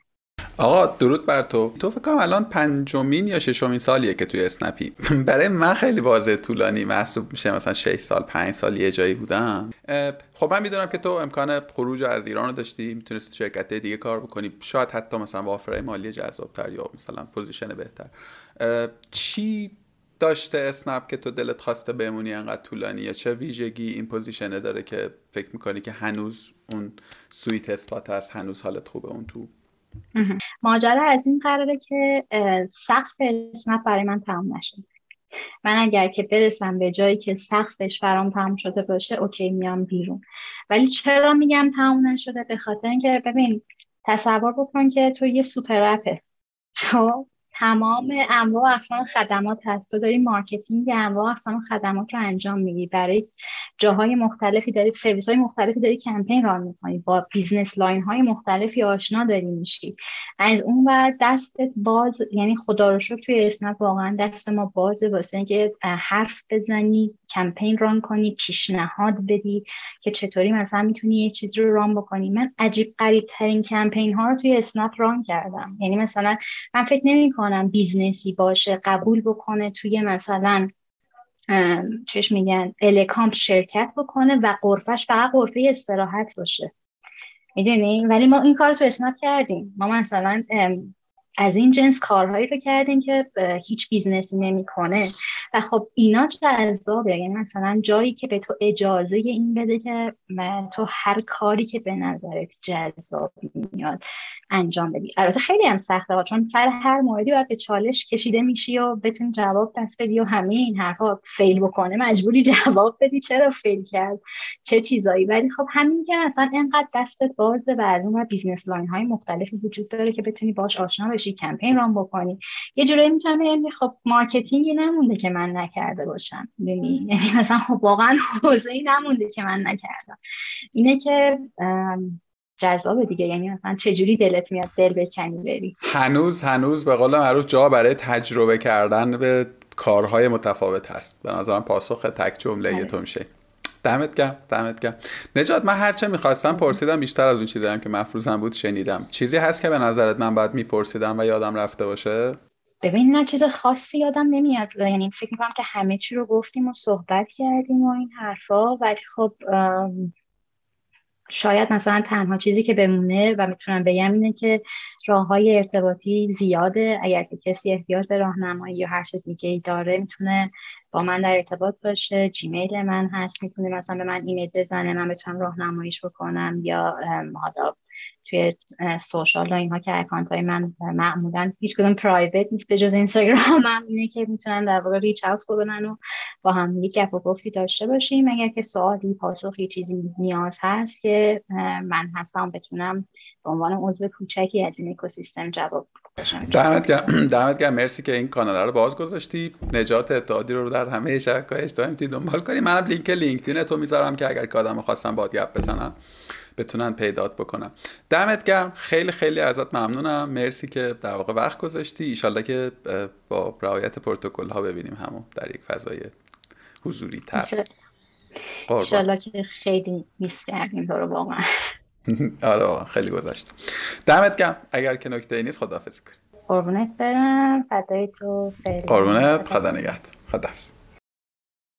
آقا درود بر تو. تو فکر کنم الان پنجمین یا ششمین سالیه که توی اسنپی. برای من خیلی واضحه طولانی محسوب میشه. مثلا 6 سال 5 سال یه جایی بودم خب من می‌دونم که تو امکان خروج از ایران رو داشتی. می‌تونستی شرکت دیگه کار بکنی. شاید حتی مثلا با مالی جذابتر یا مثلا position بهتر. چی داشته اسنپ که تو دلت خواسته بمونی انقدر طولانی؟ یا چه ویژگی این position ه داره که فکر می‌کنی که هنوز اون sweet spot هست هنوز حالت خوبه اون تو؟ ماجرا از این قراره که سقف اسنپ برای من تمام نشده من اگر که برسم به جایی که سقفش برام تمام شده باشه اوکی میام بیرون. ولی چرا میگم تمام نشده؟ به خاطر اینکه ببین تصور بکن که تو یه super app ه. خب؟ تمام انواع اقسام خدمات هست. تو داری marketing انواع اقسام خدمات رو انجام میدی. برای جاهای مختلفی داری سرویس های مختلفی داری کمپین run می‌کنی. با business line های مختلفی آشنا داری میشی. از اون ور دستت باز یعنی خدا رو شکر توی اسنپ واقعا دست ما بازه. واسه اینکه حرف بزنی کمپین run کنی پیشنهاد بدی که چطوری مثلا می‌تونی یه چیز رو run بکنی. من عجیب غریب ترین کمپین ها رو توی اسنپ run کردم. یعنی مثلا من فکر نمی‌کنم business ی باشه قبول بکنه توی مثلا چی میگن الکامپ شرکت بکنه و غرفش فقط غرفه استراحت باشه. می‌دونی؟ ولی ما این کار تو اسنپ کردیم. ما مثلا از این جنس کارهایی رو کردیم که هیچ business ی نمی‌کنه. و خب اینا جذابه. یعنی مثلا جایی که به تو اجازه این بده که تو هر کاری که به نظرت جذاب میاد. انجام بدی. البته خیلی هم سخته ها چون سر هر موردی باید به چالش کشیده میشی و بتونی جواب درست بدی و همه این حرفا fail بکنه. مجبوری جواب بدی چرا fail کرد؟ چه چیزایی؟ ولی خب همین که اصلا انقدر دستت بازه و از اون business line های مختلفی وجود داره که بتونی باش آشنا بشی کمپین run بکنی. یه جورایی می‌تونم یعنی خب marketing ی نمونده که من نکرده باشم. یعنی مثلا خب واقعا حوزه نمونده که من نکردم. اینه که جذاب دیگه. یعنی مثلا چجوری دلت میاد دل بکنی بری؟ هنوز هنوز به قول معروف جا برای تجربه کردن به کارهای متفاوت هست. به نظرم پاسخ تک جمله. تو میشه دمت گرم دمت گرم. نجات من هرچه می‌خواستم پرسیدم بیشتر از اون چیزی که مفروضم بود شنیدم. چیزی هست که به نظرت من باید میپرسیدم و یادم رفته باشه؟ ببین نه چیز خاصی یادم نمیاد. یعنی فکر می‌کنم که همه چی رو گفتیم و صحبت کردیم و این حرفا. ولی خب شاید مثلا تنها چیزی که بمونه و می‌تونم بگم اینه که راه های ارتباطی زیاده. اگر که کسی احتیاج به راهنمایی یا هر چیز دیگه ای داره می‌تونه با من در ارتباط باشه. جیمیل من هست می‌تونه مثلا به من ایمیل بزنه من بتونم راهنماییش بکنم یا حالا توی سوشال و اینها که اکانت های من معمولا هیچ کدوم پرایوت نیست به جز اینستاگرام. هم اینه که می‌تونن در واقع ریچ اوت کنن و با هم یک گپ و گفتی داشته باشیم. اگر که سوالی پاسخی چیزی نیاز هست که من هستم بتونم به عنوان عضو کوچکی از این اکوسیستم جواب دمت گرم. دمت گرم. مرسی که این کانال رو باز گذاشتی. نجات اتحادی رو در همه شبکه‌های اجتماعی دنبال کنی. منم لینک لینکدین تو می‌ذارم که اگر که آدم خواستم باد گپ بزنم. بتونن پیدات بکنم. دمت گرم. خیلی خیلی ازت ممنونم. مرسی که در واقع وقت گذاشتی. ایشالله که با رعایت پروتکل ها ببینیم همون در یک فضای حضوری تر ایشالله که خیلی میس کردیم تو رو واقعا. آره خیلی گذشت. دمت گرم. اگر که نکته نیست خداحافظی کنی. قربونت برم. فدای تو. قربونت. خدا نگهدار. خداحافظ.